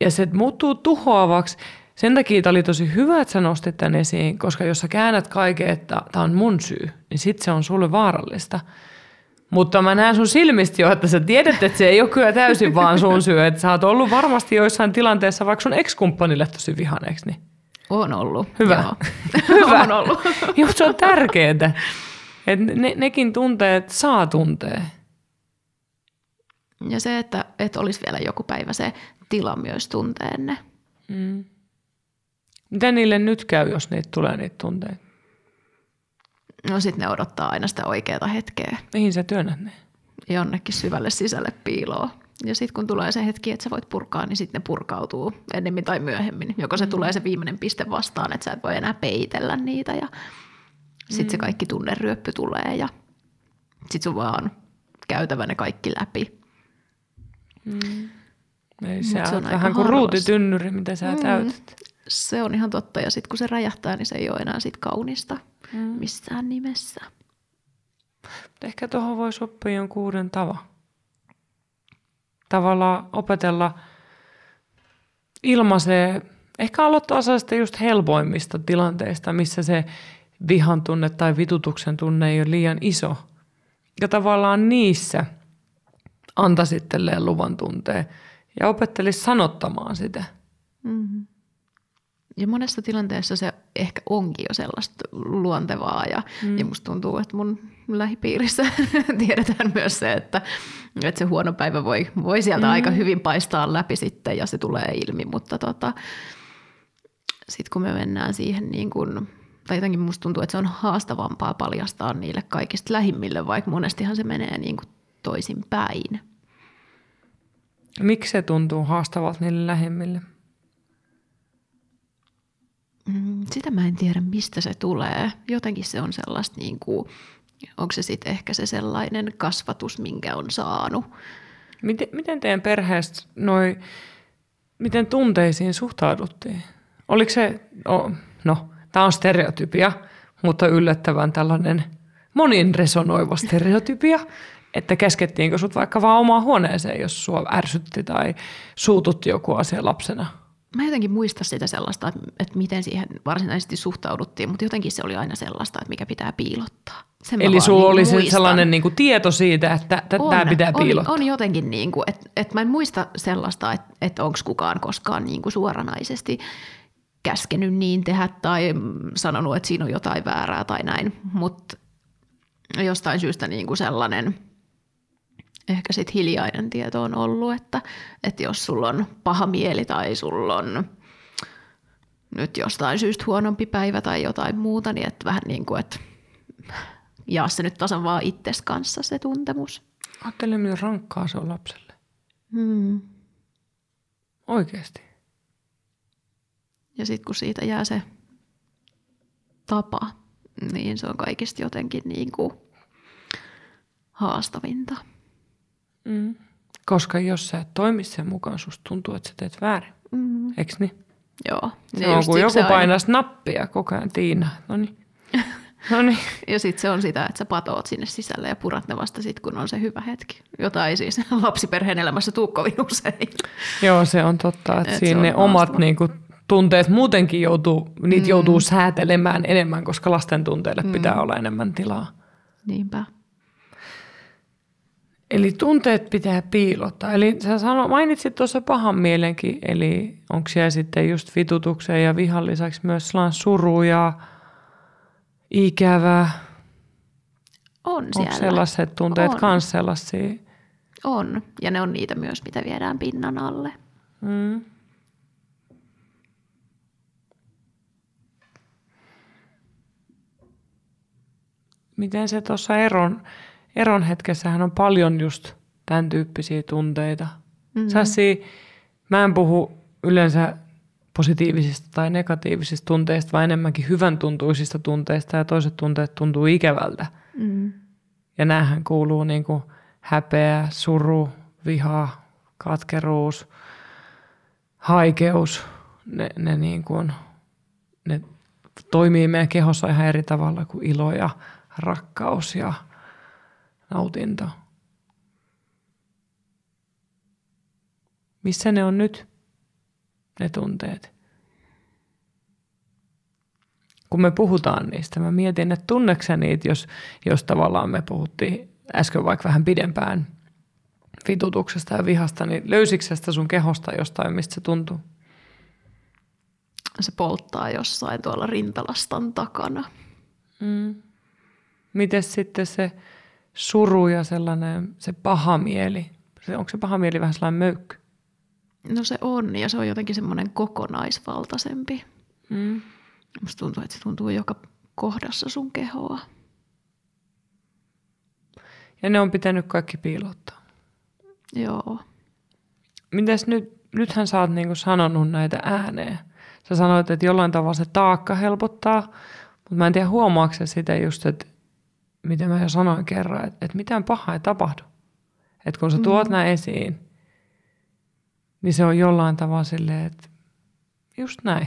Ja se muuttuu tuhoavaksi. Sen takia tämä oli tosi hyvä, että sä nostit tämän esiin, koska jos sä käännät kaiken, että tämä on mun syy, niin sitten se on sulle vaarallista. Mutta mä näen sun silmistä jo, että sä tiedät, että se ei ole kyllä täysin vaan sun syy. Että sä oot ollut varmasti joissain tilanteessa vaikka sun ex-kumppanille tosi vihaneeksi. Niin. On ollut. Hyvä. Joo. hyvä. on ollut. Joo, se on tärkeää. Että ne, nekin tunteet saa tuntea. Ja se, että, että olisi vielä joku päivä se tila myös tunteenne. Mm. Mitä niille nyt käy, jos niitä tulee niitä tunteita? No sitten ne odottaa aina sitä oikeaa hetkeä. Mihin sä työnnät ne? Jonnekin syvälle sisälle piiloon. Ja sitten kun tulee se hetki, että sä voit purkaa, niin sitten ne purkautuu ennemmin tai myöhemmin. Joko se mm. tulee se viimeinen piste vastaan, että sä et voi enää peitellä niitä ja sitten mm. se kaikki tunneryöppy tulee ja sitten sun vaan käytävä ne kaikki läpi. Mm. Ei, se, se on vähän kuin ruutitynnyri, mitä sä mm. täytät. Se on ihan totta ja sitten kun se räjähtää, niin se ei ole enää sit kaunista mm. missään nimessä. Ehkä tuohon voisi oppia jonkun uuden tavan. Tavallaan opetella ilmaisee, ehkä aloittaa sellaista just helpoimmista tilanteista, missä se vihan tunne tai vitutuksen tunne ei ole liian iso. Ja tavallaan niissä antaisi luvan tunteen ja opettelisi sanottamaan sitä. Mm-hmm. Ja monessa tilanteessa se ehkä onkin jo sellaista luontevaa ja, mm. ja musta tuntuu, että mun lähipiirissä tiedetään myös se, että, että se huono päivä voi, voi sieltä mm. aika hyvin paistaa läpi sitten ja se tulee ilmi, mutta tota, sitten kun me mennään siihen niin kuin, tai jotenkin musta tuntuu, että se on haastavampaa paljastaa niille kaikista lähimmille, vaikka monestihan se menee niin kuin toisin päin. Miksi se tuntuu haastavalta niille lähimmille? Mm, sitä mä en tiedä, mistä se tulee. Jotenkin se on sellaista, niin kuin, onko se sitten ehkä se sellainen kasvatus, minkä on saanut. Miten, miten teidän perheestä noi, miten tunteisiin suhtauduttiin? Oliko se, oh, no, tämä on stereotypia, mutta yllättävän tällainen monin resonoiva stereotypia, että käskettiinkö sut vaikka vaan omaan huoneeseen, jos sua ärsytti tai suututti joku asia lapsena? Mä jotenkin muista sitä sellaista, että, miten siihen varsinaisesti suhtauduttiin, mutta jotenkin se oli aina sellaista, että mikä pitää piilottaa. Sen Eli sulla niin oli muistan. sellainen niin kuin tieto siitä, että tämä pitää piilottaa. On, on jotenkin, niin kuin, että, että mä en muista sellaista, että, että onko kukaan koskaan niin kuin suoranaisesti käskenyt niin tehdä tai sanonut, että siinä on jotain väärää tai näin, mutta jostain syystä niin kuin sellainen – ehkä sitten hiljainen tieto on ollut, että, että jos sulla on paha mieli tai sulla on nyt jostain syystä huonompi päivä tai jotain muuta, niin että vähän niin kuin, että jaa se nyt tasan vaan itses kanssa se tuntemus. Ajattele, miten rankkaa se on lapselle. Hmm. Oikeasti. Ja sitten kun siitä jää se tapa, niin se on kaikista jotenkin niin kuin haastavinta. Mm. Koska jos sä et toimi sen mukaan, susta tuntuu, että sä teet väärin. Mm. Eiks niin? Joo. Se on kuin joku painaa nappia koko ajan, Tiina. No niin. No niin. Ja sitten se on sitä, että sä patoot sinne sisälle ja purat ne vasta sitten, kun on se hyvä hetki. Jota ei siis lapsiperheen elämässä tuu kovin usein. Joo, se on totta, että Et siinä ne omat niinku, tunteet muutenkin joutuu, niitä mm. joutuu säätelemään enemmän, koska lasten tunteille mm. pitää olla enemmän tilaa. Niinpä. Eli tunteet pitää piilottaa. Eli sä sano, mainitsit tuossa pahan mielenkin, eli onko siellä sitten just vitutuksen ja vihan lisäksi myös sellainen suru ja ikävä? On Onko siellä. sellaiset tunteet On. myös sellaisia? On. Ja ne on niitä myös, mitä viedään pinnan alle. Mm. Miten se tuossa eron, eron hetkessähän on paljon just tämän tyyppisiä tunteita. Mm-hmm. Sassi, mä en puhu yleensä positiivisista tai negatiivisista tunteista, vaan enemmänkin hyvän tuntuisista tunteista ja toiset tunteet tuntuu ikävältä. Mm. Ja näähän kuuluu niin kuin häpeä, suru, viha, katkeruus, haikeus. Ne, ne, niin kuin, ne toimii meidän kehossa ihan eri tavalla kuin ilo ja rakkaus ja nautinto. Missä ne on nyt, ne tunteet? kun me puhutaan niistä, mä mietin, että tunneksä niitä, jos, jos tavallaan me puhuttiin äsken vaikka vähän pidempään vitutuksesta ja vihasta, niin löysitkö sä sitä sun kehosta jostain, mistä se tuntuu? Se polttaa jossain tuolla rintalastan takana. Mm. Miten sitten se suru ja sellainen, se paha mieli, se, onko se paha mieli vähän sellainen möykky? No se on, ja se on jotenkin semmoinen kokonaisvaltaisempi. Mm. Musta tuntuu, että se tuntuu joka kohdassa sun kehoa. Ja ne on pitänyt kaikki piilottaa. Joo. Mites nyt, nythän sä oot niinku sanonut näitä ääneen. Sä sanoit, että jollain tavalla se taakka helpottaa, mutta mä en tiedä huomaako sitä just, että mitä mä jo sanoin kerran, että, että mitään pahaa ei tapahdu. Että kun sä tuot mm. nämä esiin, niin se on jollain tavalla silleen, että just näin.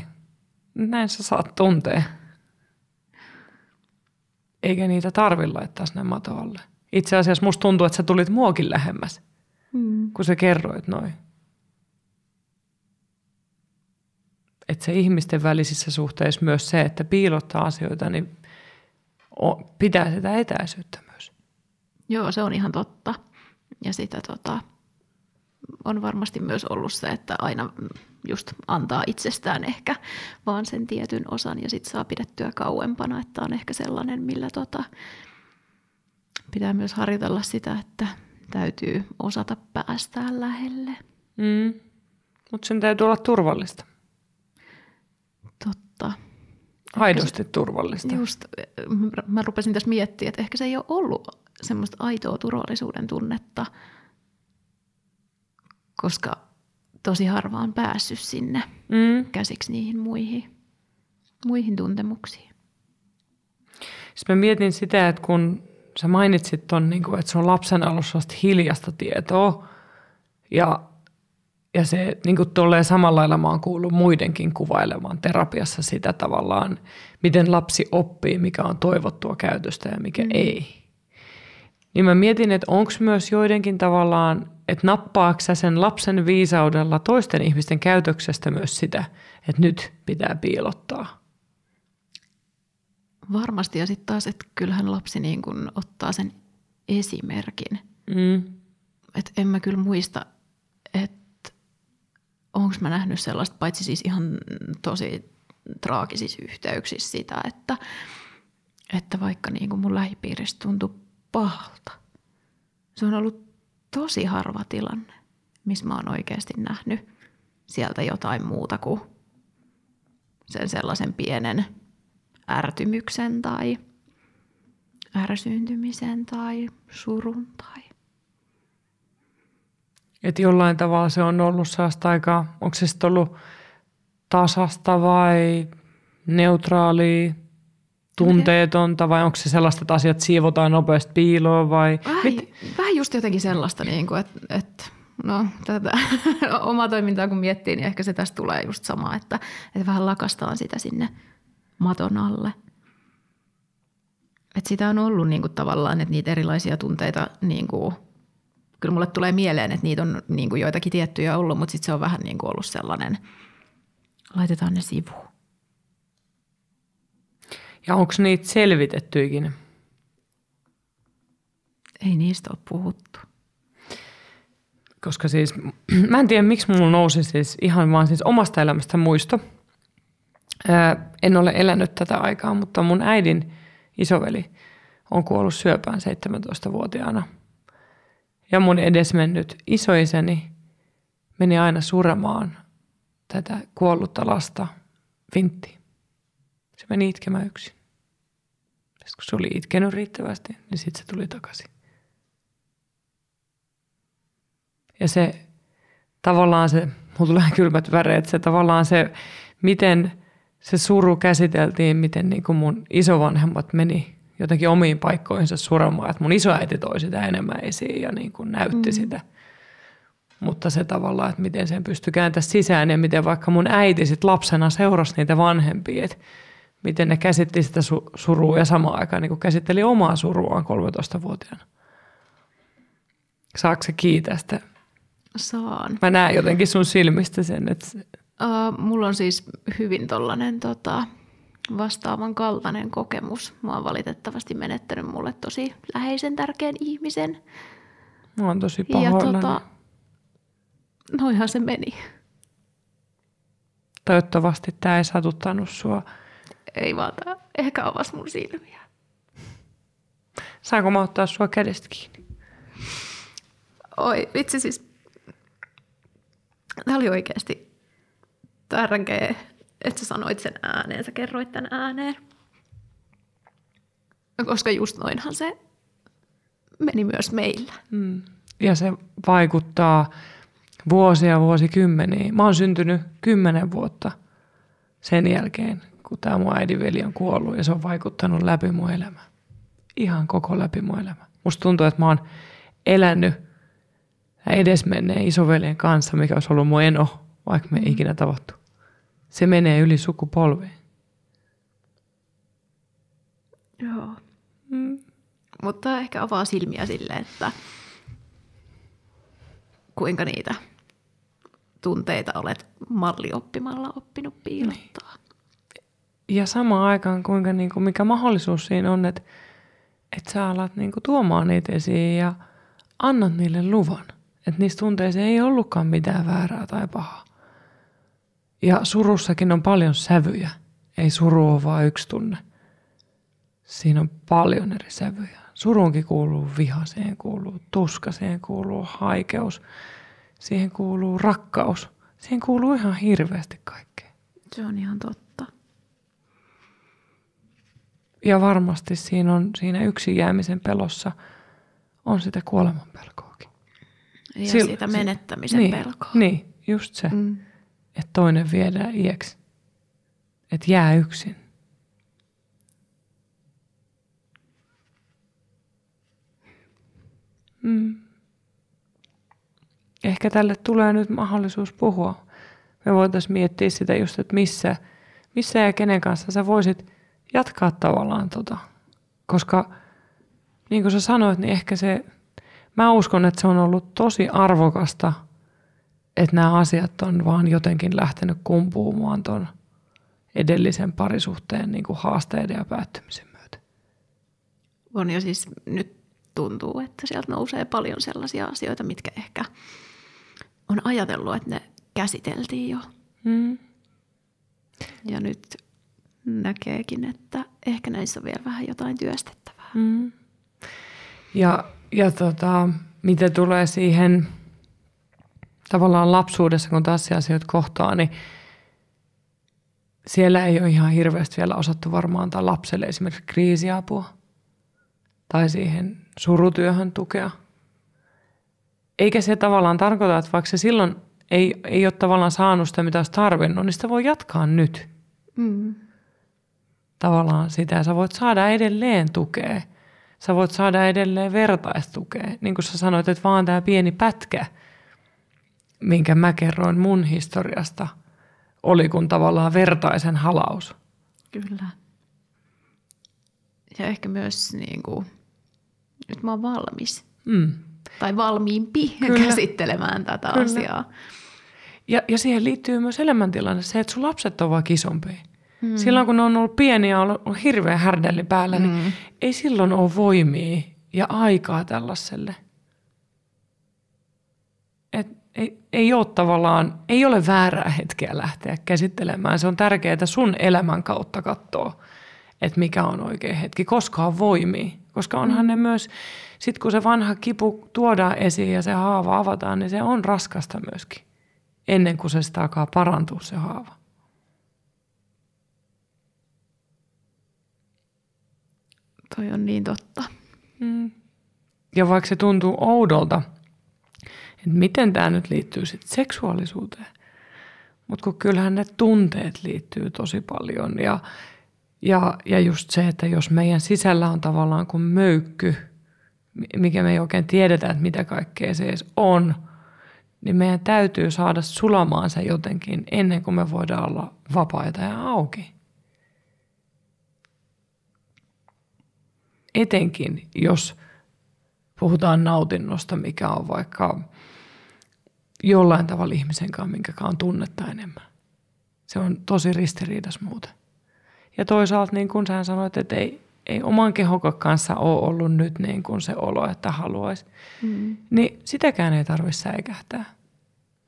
Näin sä saat tuntea. Eikä niitä tarvi laittaa sinne matolle. Itse asiassa musta tuntuu, että sä tulit muokin lähemmäs, Mm. kun sä kerroit noin. Että se ihmisten välisissä suhteissa myös se, että piilottaa asioita, niin pitää sitä etäisyyttä myös. Joo, se on ihan totta. Ja sitä tota, on varmasti myös ollut se, että aina just antaa itsestään ehkä vaan sen tietyn osan ja sitten saa pidettyä kauempana, että on ehkä sellainen, millä tota, pitää myös harjoitella sitä, että täytyy osata päästää lähelle. Mm. Mutta sen täytyy olla turvallista. Totta. Aidosti turvallista. Just, mä- rupesin tässä miettimään, että ehkä se ei ole ollut semmoista aitoa turvallisuuden tunnetta, koska tosi harva on päässyt sinne Mm. käsiksi niihin muihin, muihin tuntemuksiin. Sitten mä mietin sitä, että kun sä mainitsit ton, niin että se on lapsen alussa hiljasta tietoa, ja, ja se niin kuin tolleen samalla lailla mä oon kuullut muidenkin kuvailemaan terapiassa sitä tavallaan, miten lapsi oppii, mikä on toivottua käytöstä ja mikä mm. ei. Niin mä mietin, että onko myös joidenkin tavallaan, että nappaako sen lapsen viisaudella toisten ihmisten käytöksestä myös sitä, että nyt pitää piilottaa. Varmasti ja sitten taas, että kyllähän lapsi niin kun ottaa sen esimerkin. Mm. Et en mä kyllä muista, että onko mä nähnyt sellaista, paitsi siis ihan tosi traagisissa yhteyksissä sitä, että, että vaikka niin kuin mun lähipiirissä tuntui pahalta. Se on ollut tosi harva tilanne, missä mä oon oikeasti nähnyt sieltä jotain muuta kuin sen sellaisen pienen ärtymyksen tai ärsyyntymisen tai surun tai Että jollain tavalla se on ollut sellaista aika, onko se sitten ollut tasasta vai neutraalia, tunteetonta vai onko se sellaista, että asiat siivotaan nopeasti piiloon vai... Vähän, vähän just jotenkin sellaista, niin kuin, että, että no, tätä omaa toimintaa kun miettii, niin ehkä se tästä tulee just sama, että, että vähän lakastaan sitä sinne maton alle. että sitä on ollut niin kuin tavallaan, että niitä erilaisia tunteita, niin kuin, kyllä mulle tulee mieleen, että niitä on niin kuin joitakin tiettyjä ollut, mutta sitten se on vähän niin kuin ollut sellainen, laitetaan ne sivuun. Ja onko niitä selvitetty ikinä? Ei niistä ole puhuttu. Koska siis, mä en tiedä miksi mulla nousi siis ihan vaan siis omasta elämästä muisto. Ää, en ole elänyt tätä aikaa, mutta mun äidin isoveli on kuollut syöpään 17-vuotiaana. Ja mun edesmennyt isoisäni meni aina suremaan tätä kuollutta lasta Vintti. Se meni itkemään yksin. Sitten kun se oli itkenyt riittävästi, niin sitten se tuli takaisin. Ja se tavallaan se, mulla tulee kylmät väreet, se tavallaan se, miten se suru käsiteltiin, miten niin kuin mun isovanhemmat meni jotenkin omiin paikkoihinsa suremaan. Että mun isoäiti toi sitä enemmän esiin ja niin kuin näytti mm. sitä. Mutta se tavallaan, että miten sen pystyi kääntämään sisään ja miten vaikka mun äiti sit lapsena seurasi niitä vanhempia, että miten ne käsitti sitä su- surua ja samaan aikaan niin kuin käsitteli omaa suruaan 13-vuotiaana. Saako se kiittää sitä? Saan. Mä näen jotenkin sun silmistä sen, että... Uh, mulla on siis hyvin tollainen tota, vastaavan kaltainen kokemus. Mä oon valitettavasti menettänyt mulle tosi läheisen tärkeän ihmisen. Mä oon tosi Ja pahoillani. tota, noihan se meni. Toivottavasti tämä ei satuttanut sua. Ei vaan tää ehkä avasi mun silmiä. Saanko mä ottaa sua kädestä kiinni? Oi, vitsi siis. Tämä oli oikeasti tärkeä, että sä sanoit sen ääneen, sä kerroit tämän ääneen. Koska just noinhan se meni myös meillä. Mm. Ja se vaikuttaa vuosia, vuosikymmeniä. Mä oon syntynyt kymmenen vuotta sen jälkeen, kun tämä mun äidinveli on kuollut ja se on vaikuttanut läpi mun elämää. Ihan koko läpi mun elämä. Musta tuntuu, että mä oon elänyt edesmenneen isoveljen kanssa, mikä olisi ollut mun eno, vaikka me ei ikinä tavattu. Se menee yli sukupolveen. Joo. Mm. Mutta ehkä avaa silmiä sille, että kuinka niitä tunteita olet mallioppimalla oppinut piilottaa. Ja samaan aikaan, kuinka, niin kuin, mikä mahdollisuus siinä on, että, että sä alat niin kuin, tuomaan niitä esiin ja annat niille luvan. Että niissä tunteissa ei ollutkaan mitään väärää tai pahaa. Ja surussakin on paljon sävyjä. Ei suru ole vain yksi tunne. Siinä on paljon eri sävyjä. Surunkin kuuluu viha, siihen kuuluu tuska, siihen kuuluu haikeus, siihen kuuluu rakkaus. Siihen kuuluu ihan hirveästi kaikkea. Se on ihan totta. Ja varmasti siinä on siinä yksin jäämisen pelossa on sitä kuoleman pelkoakin. Ja Sil- sitä si- menettämisen niin, pelkoa. Niin, just se, mm. Että toinen viedään iäksi. Että jää yksin. Mm. Ehkä tälle tulee nyt mahdollisuus puhua. Me voitaisiin miettiä sitä just, että missä, missä ja kenen kanssa sä voisit jatkaa tavallaan tota. Koska niin kuin sä sanoit, niin ehkä se, mä uskon, että se on ollut tosi arvokasta, että nämä asiat on vaan jotenkin lähtenyt kumpuumaan ton edellisen parisuhteen niin kuin haasteiden ja päättymisen myötä. On ja siis nyt tuntuu, että sieltä nousee paljon sellaisia asioita, mitkä ehkä on ajatellut, että ne käsiteltiin jo. Mm. Ja nyt näkeekin, että ehkä näissä on vielä vähän jotain työstettävää. Mm. Ja, ja tota, mitä tulee siihen tavallaan lapsuudessa, kun taas asioita kohtaa, niin siellä ei ole ihan hirveästi vielä osattu varmaan antaa lapselle esimerkiksi kriisiapua tai siihen surutyöhön tukea. Eikä se tavallaan tarkoita, että vaikka se silloin ei, ei ole tavallaan saanut sitä, mitä olisi tarvinnut, niin sitä voi jatkaa nyt Mm. tavallaan sitä. Sä voit saada edelleen tukea. Sä voit saada edelleen vertaistukea. Niin kuin sä sanoit, että vaan tämä pieni pätkä, minkä mä kerroin mun historiasta, oli kun tavallaan vertaisen halaus. Kyllä. Ja ehkä myös niin kuin, nyt mä oon valmis. Mm. Tai valmiimpi Kyllä. käsittelemään tätä Kyllä. asiaa. Ja, ja siihen liittyy myös elämäntilanne se, että sun lapset on vaan isompia. Mm. Silloin kun ne on ollut pieniä ja ollut, ollut hirveä härdelli päällä, mm. niin ei silloin ole voimia ja aikaa tällaiselle. Et ei, ei ole tavallaan, ei ole väärää hetkeä lähteä käsittelemään. Se on tärkeää sun elämän kautta katsoa, että mikä on oikea hetki, koska on voimia. Koska onhan mm. ne myös, sit kun se vanha kipu tuodaan esiin ja se haava avataan, niin se on raskasta myöskin, ennen kuin se sitä alkaa parantua se haava. Toi on niin totta. Mm. Ja vaikka se tuntuu oudolta, että miten tämä nyt liittyy sitten seksuaalisuuteen, mutta kun kyllähän ne tunteet liittyy tosi paljon ja, ja, ja just se, että jos meidän sisällä on tavallaan kuin möykky, mikä me ei oikein tiedetä, että mitä kaikkea se edes on, niin meidän täytyy saada sulamaan se jotenkin ennen kuin me voidaan olla vapaita ja auki. Etenkin, jos puhutaan nautinnosta, mikä on vaikka jollain tavalla ihmisen kanssa, minkä on tunnetta enemmän. Se on tosi ristiriidas muuten. Ja toisaalta niin kuin sä sanoit, että ei, ei oman kehokon kanssa ole ollut nyt niin kuin se olo, että haluaisi, mm. niin sitäkään ei tarvitse säikähtää.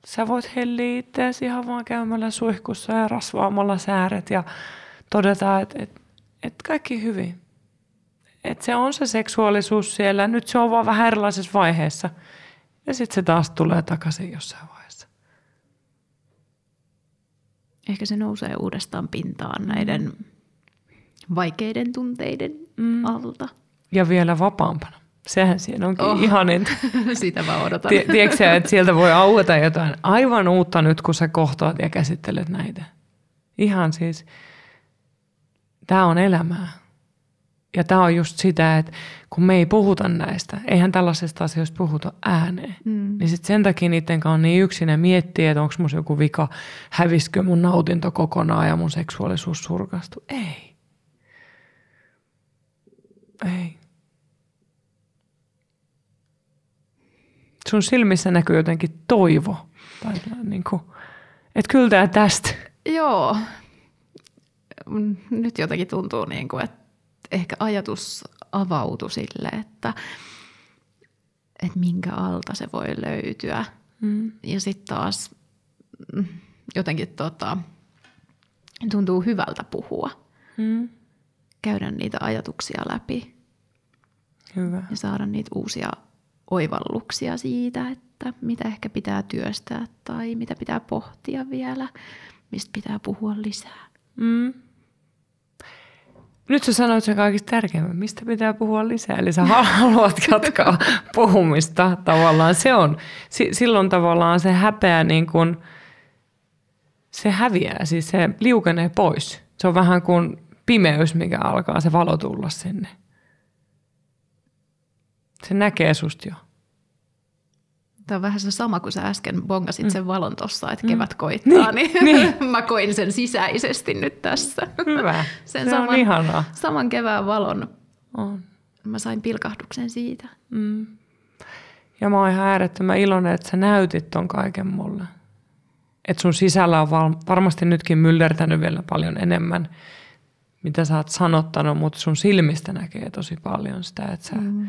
Sä voit helliä itseäsi ihan vaan käymällä suihkussa ja rasvaamalla sääret ja todeta, että, että, että kaikki hyvin. Että se on se seksuaalisuus siellä, nyt se on vaan vähän erilaisessa vaiheessa. Ja sitten se taas tulee takaisin jossain vaiheessa. Ehkä se nousee uudestaan pintaan näiden vaikeiden tunteiden Mm. alta. Ja vielä vapaampana. Sehän siinä onkin Oh. ihaninta. Sitä mä odotan. Tie- Tiedätkö sä, että sieltä voi aueta jotain aivan uutta nyt, kun sä kohtaat ja käsittelet näitä. Ihan siis, tämä on elämää. Ja tämä on just sitä, että kun me ei puhuta näistä, eihän tällaisista asioista puhuta ääneen, mm. niin sit sen takia niiden kanssa on niin yksin ja miettii, että onko mun joku vika, hävisikö mun nautinto kokonaan ja mun seksuaalisuus surkastu. Ei. Ei. Sun silmissä näkyy jotenkin toivo. Tai niin kuin, että kyllä tää tästä. Joo. Nyt jotenkin tuntuu, niin kuin, että ehkä ajatus avautui sille, että, että minkä alta se voi löytyä. Mm. Ja sitten taas mm, jotenkin tota, tuntuu hyvältä puhua, Mm. käydä niitä ajatuksia läpi Hyvä. ja saada niitä uusia oivalluksia siitä, että mitä ehkä pitää työstää tai mitä pitää pohtia vielä, mistä pitää puhua lisää. Mm. Nyt sä sanoit sen kaikista tärkeimmän, mistä pitää puhua lisää. Eli sä haluat jatkaa puhumista tavallaan. Se on, si- silloin tavallaan se häpeä niin kuin, se häviää, siis se liukenee pois. Se on vähän kuin pimeys, mikä alkaa se valo tulla sinne. Se näkee susta jo. Tämä on vähän se sama kuin sä äsken bongasit sen valon tossa, että kevät koittaa, niin, niin. mä koin sen sisäisesti nyt tässä. Hyvä. Sen se on ihanaa. saman kevään valon. On. Mä sain pilkahduksen siitä. Mm. Ja mä oon ihan äärettömän iloinen, että sä näytit ton kaiken mulle. Että sun sisällä on val- varmasti nytkin myllertänyt vielä paljon enemmän, mitä sä oot sanottanut, mutta sun silmistä näkee tosi paljon sitä, että sä mm.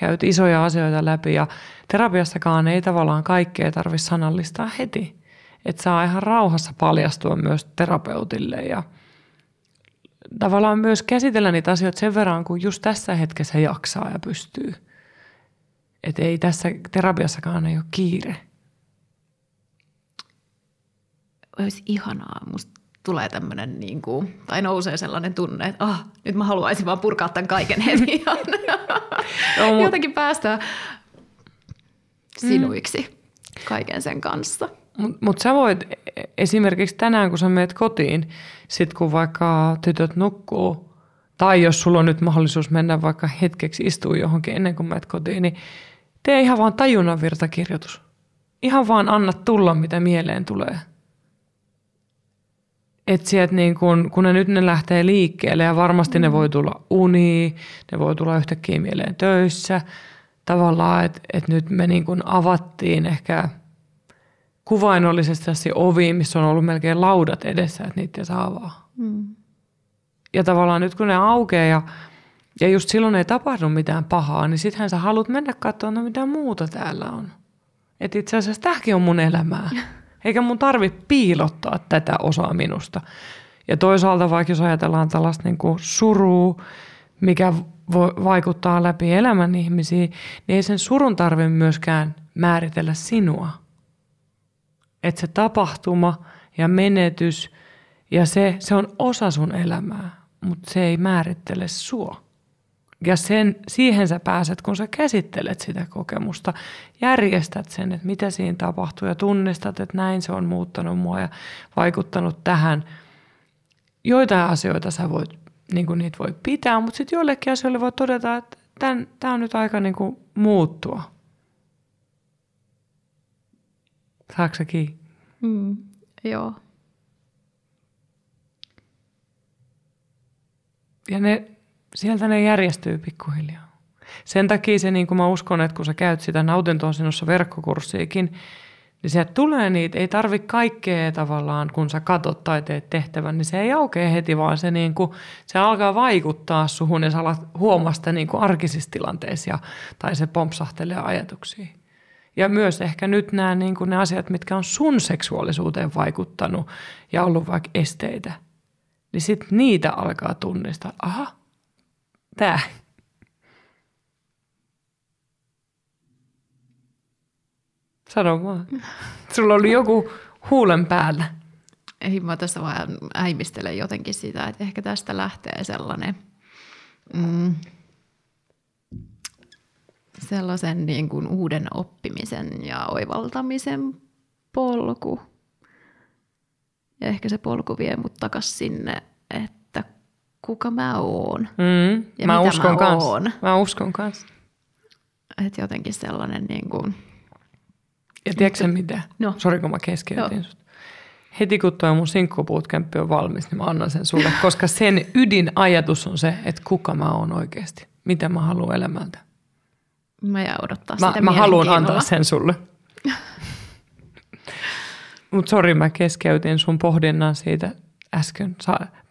Käyt isoja asioita läpi. Ja terapiassakaan ei tavallaan kaikkea tarvi sanallistaa heti. Että saa ihan rauhassa paljastua myös terapeutille ja tavallaan myös käsitellä niitä asioita sen verran, kun just tässä hetkessä jaksaa ja pystyy. Että ei tässä terapiassakaan ei ole kiire. Olisi ihanaa. Musta tulee tämmöinen, niin kuin, tai nousee sellainen tunne, että ah, nyt mä haluaisin vaan purkaa tämän kaiken heti. Mut- Jotenkin päästä sinuiksi kaiken sen kanssa. Mutta mut sä voit e- esimerkiksi tänään, kun sä menet kotiin, sit kun vaikka tytöt nukkuu, tai jos sulla on nyt mahdollisuus mennä vaikka hetkeksi istua johonkin ennen kuin menet kotiin, niin tee ihan vaan tajunnan virtakirjoitus. Ihan vaan anna tulla, mitä mieleen tulee. Että sieltä niin kun, kun ne nyt ne lähtee liikkeelle ja varmasti mm. ne voi tulla uniin, ne voi tulla yhtäkkiä mieleen töissä. Tavallaan, että et nyt me niin kun avattiin ehkä kuvainnollisesti se ovi, missä on ollut melkein laudat edessä, että niitä ei saa avaa. Mm. Ja tavallaan nyt kun ne aukeaa ja, ja just silloin ei tapahdu mitään pahaa, niin sittenhän sä haluat mennä katsomaan, no mitä muuta täällä on. Että itse asiassa tämäkin on mun elämää. Eikä mun tarvi piilottaa tätä osaa minusta. Ja toisaalta vaikka jos ajatellaan tällaista niin kuin surua, mikä voi vaikuttaa läpi elämän ihmisiin, niin ei sen surun tarvitse myöskään määritellä sinua. Että se tapahtuma ja menetys ja se, se on osa sun elämää, mutta se ei määrittele sua. Ja sen, siihen sä pääset, kun sä käsittelet sitä kokemusta, järjestät sen, että mitä siinä tapahtuu ja tunnistat, että näin se on muuttanut mua ja vaikuttanut tähän. Joitain asioita sä voit, niin kuin niitä voi pitää, mutta sitten joillekin asioille voi todeta, että tämä on nyt aika niin kuin muuttua. Saatko kiinni? Mm, joo. Ja ne sieltä ne järjestyy pikkuhiljaa. Sen takia se, niin kuin mä uskon, että kun sä käyt sitä nautintoon sinussa verkkokurssiikin, niin sieltä tulee niitä, ei tarvi kaikkea tavallaan, kun sä katot tai teet tehtävän, niin se ei aukea heti, vaan se, niin kuin, se alkaa vaikuttaa suhun ja sä alat huomaa sitä niin kuin arkisissa tilanteissa tai se pompsahtelee ajatuksia. Ja myös ehkä nyt nämä niin kuin ne asiat, mitkä on sun seksuaalisuuteen vaikuttanut ja ollut vaikka esteitä, niin sitten niitä alkaa tunnistaa. Aha, Tää. Sano vaan. Sulla oli joku huulen päällä. Ei, mä tässä vaan äimistelen jotenkin sitä, että ehkä tästä lähtee sellainen, mm, sellaisen niin kuin uuden oppimisen ja oivaltamisen polku. Ja ehkä se polku vie mut takas sinne, että kuka mä oon mm, ja mä mitä uskon mä kans. oon. Mä uskon kanssa. Että jotenkin sellainen niin kuin... Ja tiedätkö sen mitä? No. Sori kun mä keskeytin sut. Heti kun tuo mun sinkkubootcamp on valmis, niin mä annan sen sulle, koska sen ydinajatus on se, että kuka mä oon oikeasti. Mitä mä haluan elämältä. Mä jää odottaa mä, sitä Mä haluan antaa sen sulle. Mutta sori, mä keskeytin sun pohdinnan siitä äsken.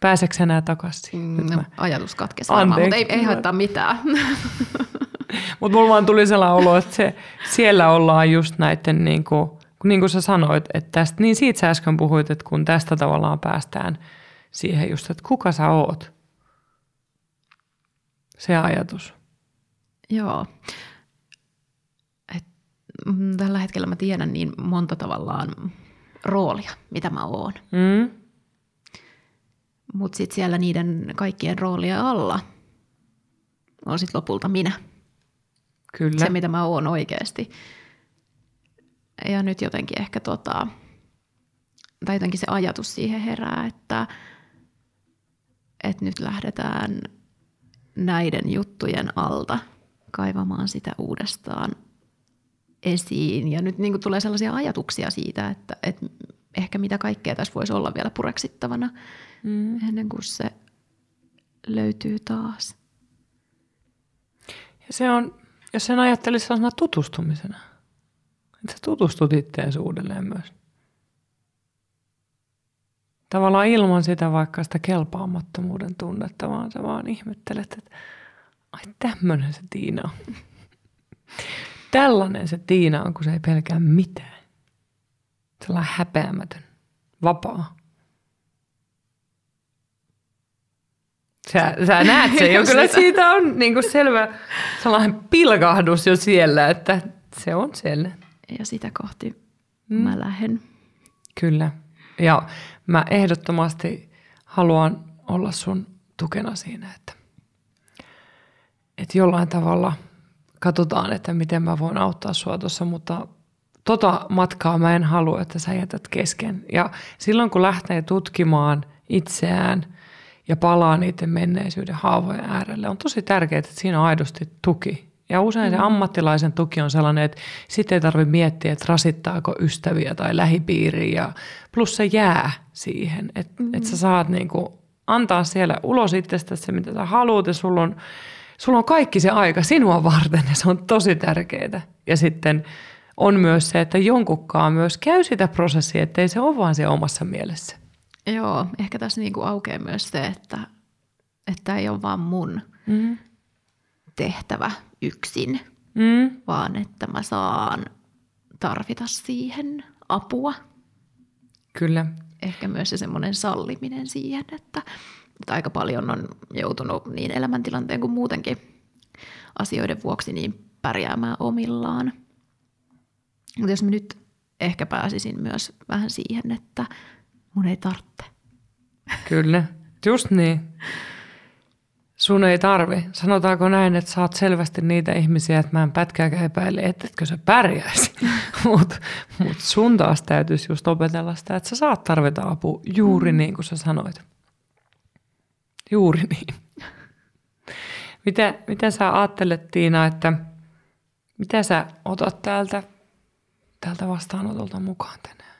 Pääseekö enää takaisin? Mm, no, ajatus katkesi varmaan, mutta ei, ei haittaa mitään. mutta mulla vaan tuli sellainen olo, että se, siellä ollaan just näiden, niin kuin, niin kuin sä sanoit, että tästä, niin siitä sä äsken puhuit, että kun tästä tavallaan päästään siihen just, että kuka sä oot. Se ajatus. Joo. Et, mm, tällä hetkellä mä tiedän niin monta tavallaan roolia, mitä mä oon. Mm. Mutta sitten siellä niiden kaikkien roolia alla on sitten lopulta minä. Kyllä. Se, mitä mä oon oikeasti. Ja nyt jotenkin ehkä tota, tai jotenkin se ajatus siihen herää, että, että nyt lähdetään näiden juttujen alta kaivamaan sitä uudestaan esiin. Ja nyt niin tulee sellaisia ajatuksia siitä, että, että ehkä mitä kaikkea tässä voisi olla vielä pureksittavana mm. ennen kuin se löytyy taas. Ja se on, jos sen ajattelisi sellaisena tutustumisena, että sä tutustut itteensä uudelleen myös. Tavallaan ilman sitä vaikka sitä kelpaamattomuuden tunnetta, vaan sä vaan ihmettelet, että ai tämmöinen se Tiina on. Tällainen se Tiina on, kun se ei pelkää mitään. Sellainen häpeämätön, vapaa. Sä, sä näet sen jo, kyllä siitä on niin kuin selvä sellainen pilkahdus jo siellä, että se on siellä. Ja sitä kohti mm. mä lähden. Kyllä. Ja mä ehdottomasti haluan olla sun tukena siinä, että, että jollain tavalla katsotaan, että miten mä voin auttaa sua tuossa, mutta tota matkaa mä en halua, että sä jätät kesken. Ja silloin kun lähtee tutkimaan itseään – ja palaa niiden menneisyyden haavojen äärelle. On tosi tärkeää, että siinä on aidosti tuki Ja usein se ammattilaisen tuki on sellainen, että sitten ei tarvitse miettiä, että rasittaako ystäviä tai lähipiiriä. Ja plus se jää siihen, että mm. että sä saat niinku antaa siellä ulos itsestäsi se, mitä sä haluat ja sulla on, sulla on kaikki se aika sinua varten ja se on tosi tärkeää. Ja sitten on myös se, että jonkunkaan myös käy sitä prosessia, ettei se ole vaan se omassa mielessä. Joo, ehkä tässä niinku aukeaa myös se, että, että ei ole vaan mun mm. tehtävä yksin, mm. vaan että mä saan tarvita siihen apua. Kyllä. Ehkä myös se semmoinen salliminen siihen, että, että aika paljon on joutunut niin elämäntilanteen kuin muutenkin asioiden vuoksi niin pärjäämään omillaan. Mutta jos mä nyt ehkä pääsisin myös vähän siihen, että mun ei tarvitse. Kyllä, just niin. Sun ei tarvi. Sanotaanko näin, että sä oot selvästi niitä ihmisiä, että mä en pätkääkään epäile, ettetkö sä pärjäisi. Mutta mut sun taas täytyisi just opetella sitä, että sä saat tarvita apua juuri mm. niin kuin sä sanoit. Juuri niin. Mitä, mitä sä ajattelet Tiina, että mitä sä otat täältä, täältä vastaanotolta mukaan tänään?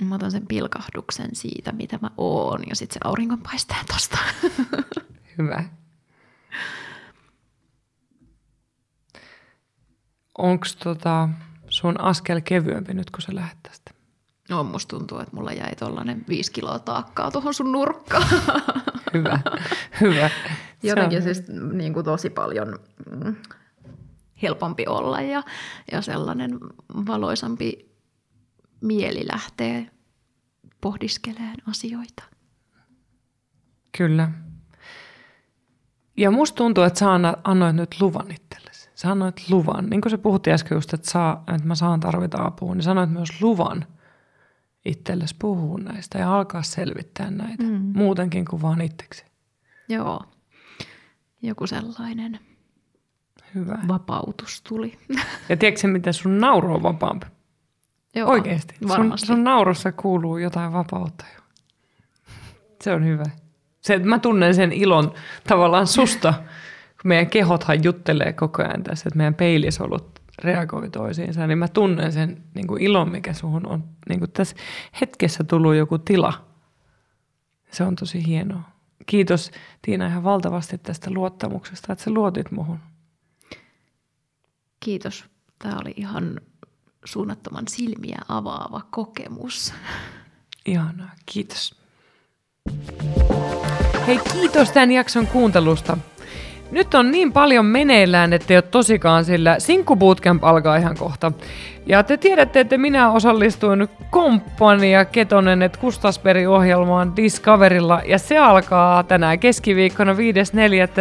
Mä otan sen pilkahduksen siitä, mitä mä oon, ja sitten se auringonpaisteen tosta. Hyvä. Onko tota sun askel kevyempi nyt, kun sä lähdet tästä? No, musta tuntuu, että mulla jäi tollanen viisi kiloa taakkaa tuohon sun nurkkaan. Hyvä, hyvä. Jotenkin siis niin kuin tosi paljon mm, helpompi olla ja, ja sellainen valoisampi mieli lähtee pohdiskeleen asioita. Kyllä. Ja musta tuntuu, että sä annoit nyt luvan itsellesi. Sä annoit luvan. Niin kuin sä puhuttiin äsken just, että, saa, että mä saan tarvita apua, niin sanoit myös luvan itsellesi puhua näistä ja alkaa selvittää näitä. Mm. Muutenkin kuin vaan itseksi. Joo. Joku sellainen Hyvä. vapautus tuli. Ja tiedätkö miten sun nauru on vapaampi? Joo, Oikeasti. Sun, sun naurussa kuuluu jotain vapautta. Se on hyvä. Se, että mä tunnen sen ilon tavallaan susta, kun meidän kehothan juttelee koko ajan tässä, että meidän peilisolut reagoi toisiinsa, niin mä tunnen sen niin kuin ilon, mikä suhun on. Niin kuin tässä hetkessä tullut joku tila. Se on tosi hienoa. Kiitos Tiina ihan valtavasti tästä luottamuksesta, että sä luotit muhun. Kiitos. Tämä oli ihan suunnattoman silmiä avaava kokemus. Ihanaa, kiitos. Hei, kiitos tämän jakson kuuntelusta. Nyt on niin paljon meneillään, että ei ole tosikaan, sillä Sinkku Bootcamp alkaa ihan kohta. Ja te tiedätte, että minä osallistuin Komppania Ketonen et Kustasberi-ohjelmaan Discoverilla, ja se alkaa tänään keskiviikkona 5.4.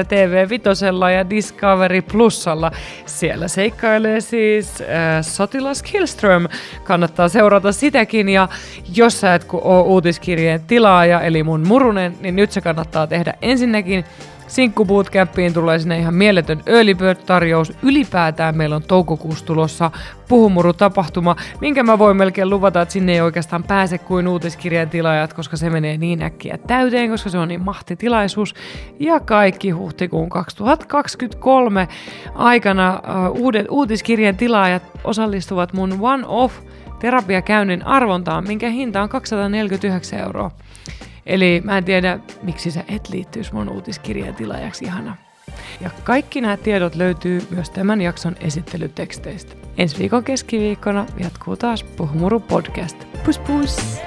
TV Vitosella ja Discovery Plusalla. Siellä seikkailee siis äh, Sotilas Killström. Kannattaa seurata sitäkin, ja jos sä et ole uutiskirjeen tilaaja, eli mun murunen, niin nyt se kannattaa tehdä ensinnäkin Sinkku Bootcampiin tulee sinne ihan mieletön early bird-tarjous. Ylipäätään meillä on toukokuussa tulossa Puhumuru-tapahtuma, minkä mä voin melkein luvata, että sinne ei oikeastaan pääse kuin uutiskirjan tilaajat, koska se menee niin äkkiä täyteen, koska se on niin mahtitilaisuus. Ja kaikki huhtikuun 2023 aikana uh, uudet uutiskirjan tilaajat osallistuvat mun one-off terapiakäynnin arvontaan, minkä hinta on 249 euroa. Eli mä en tiedä, miksi sä et liittyisi mun uutiskirjan tilaajaksi, ihana. Ja kaikki nämä tiedot löytyy myös tämän jakson esittelyteksteistä. Ensi viikon keskiviikkona jatkuu taas Puhumuru podcast. Pus pus!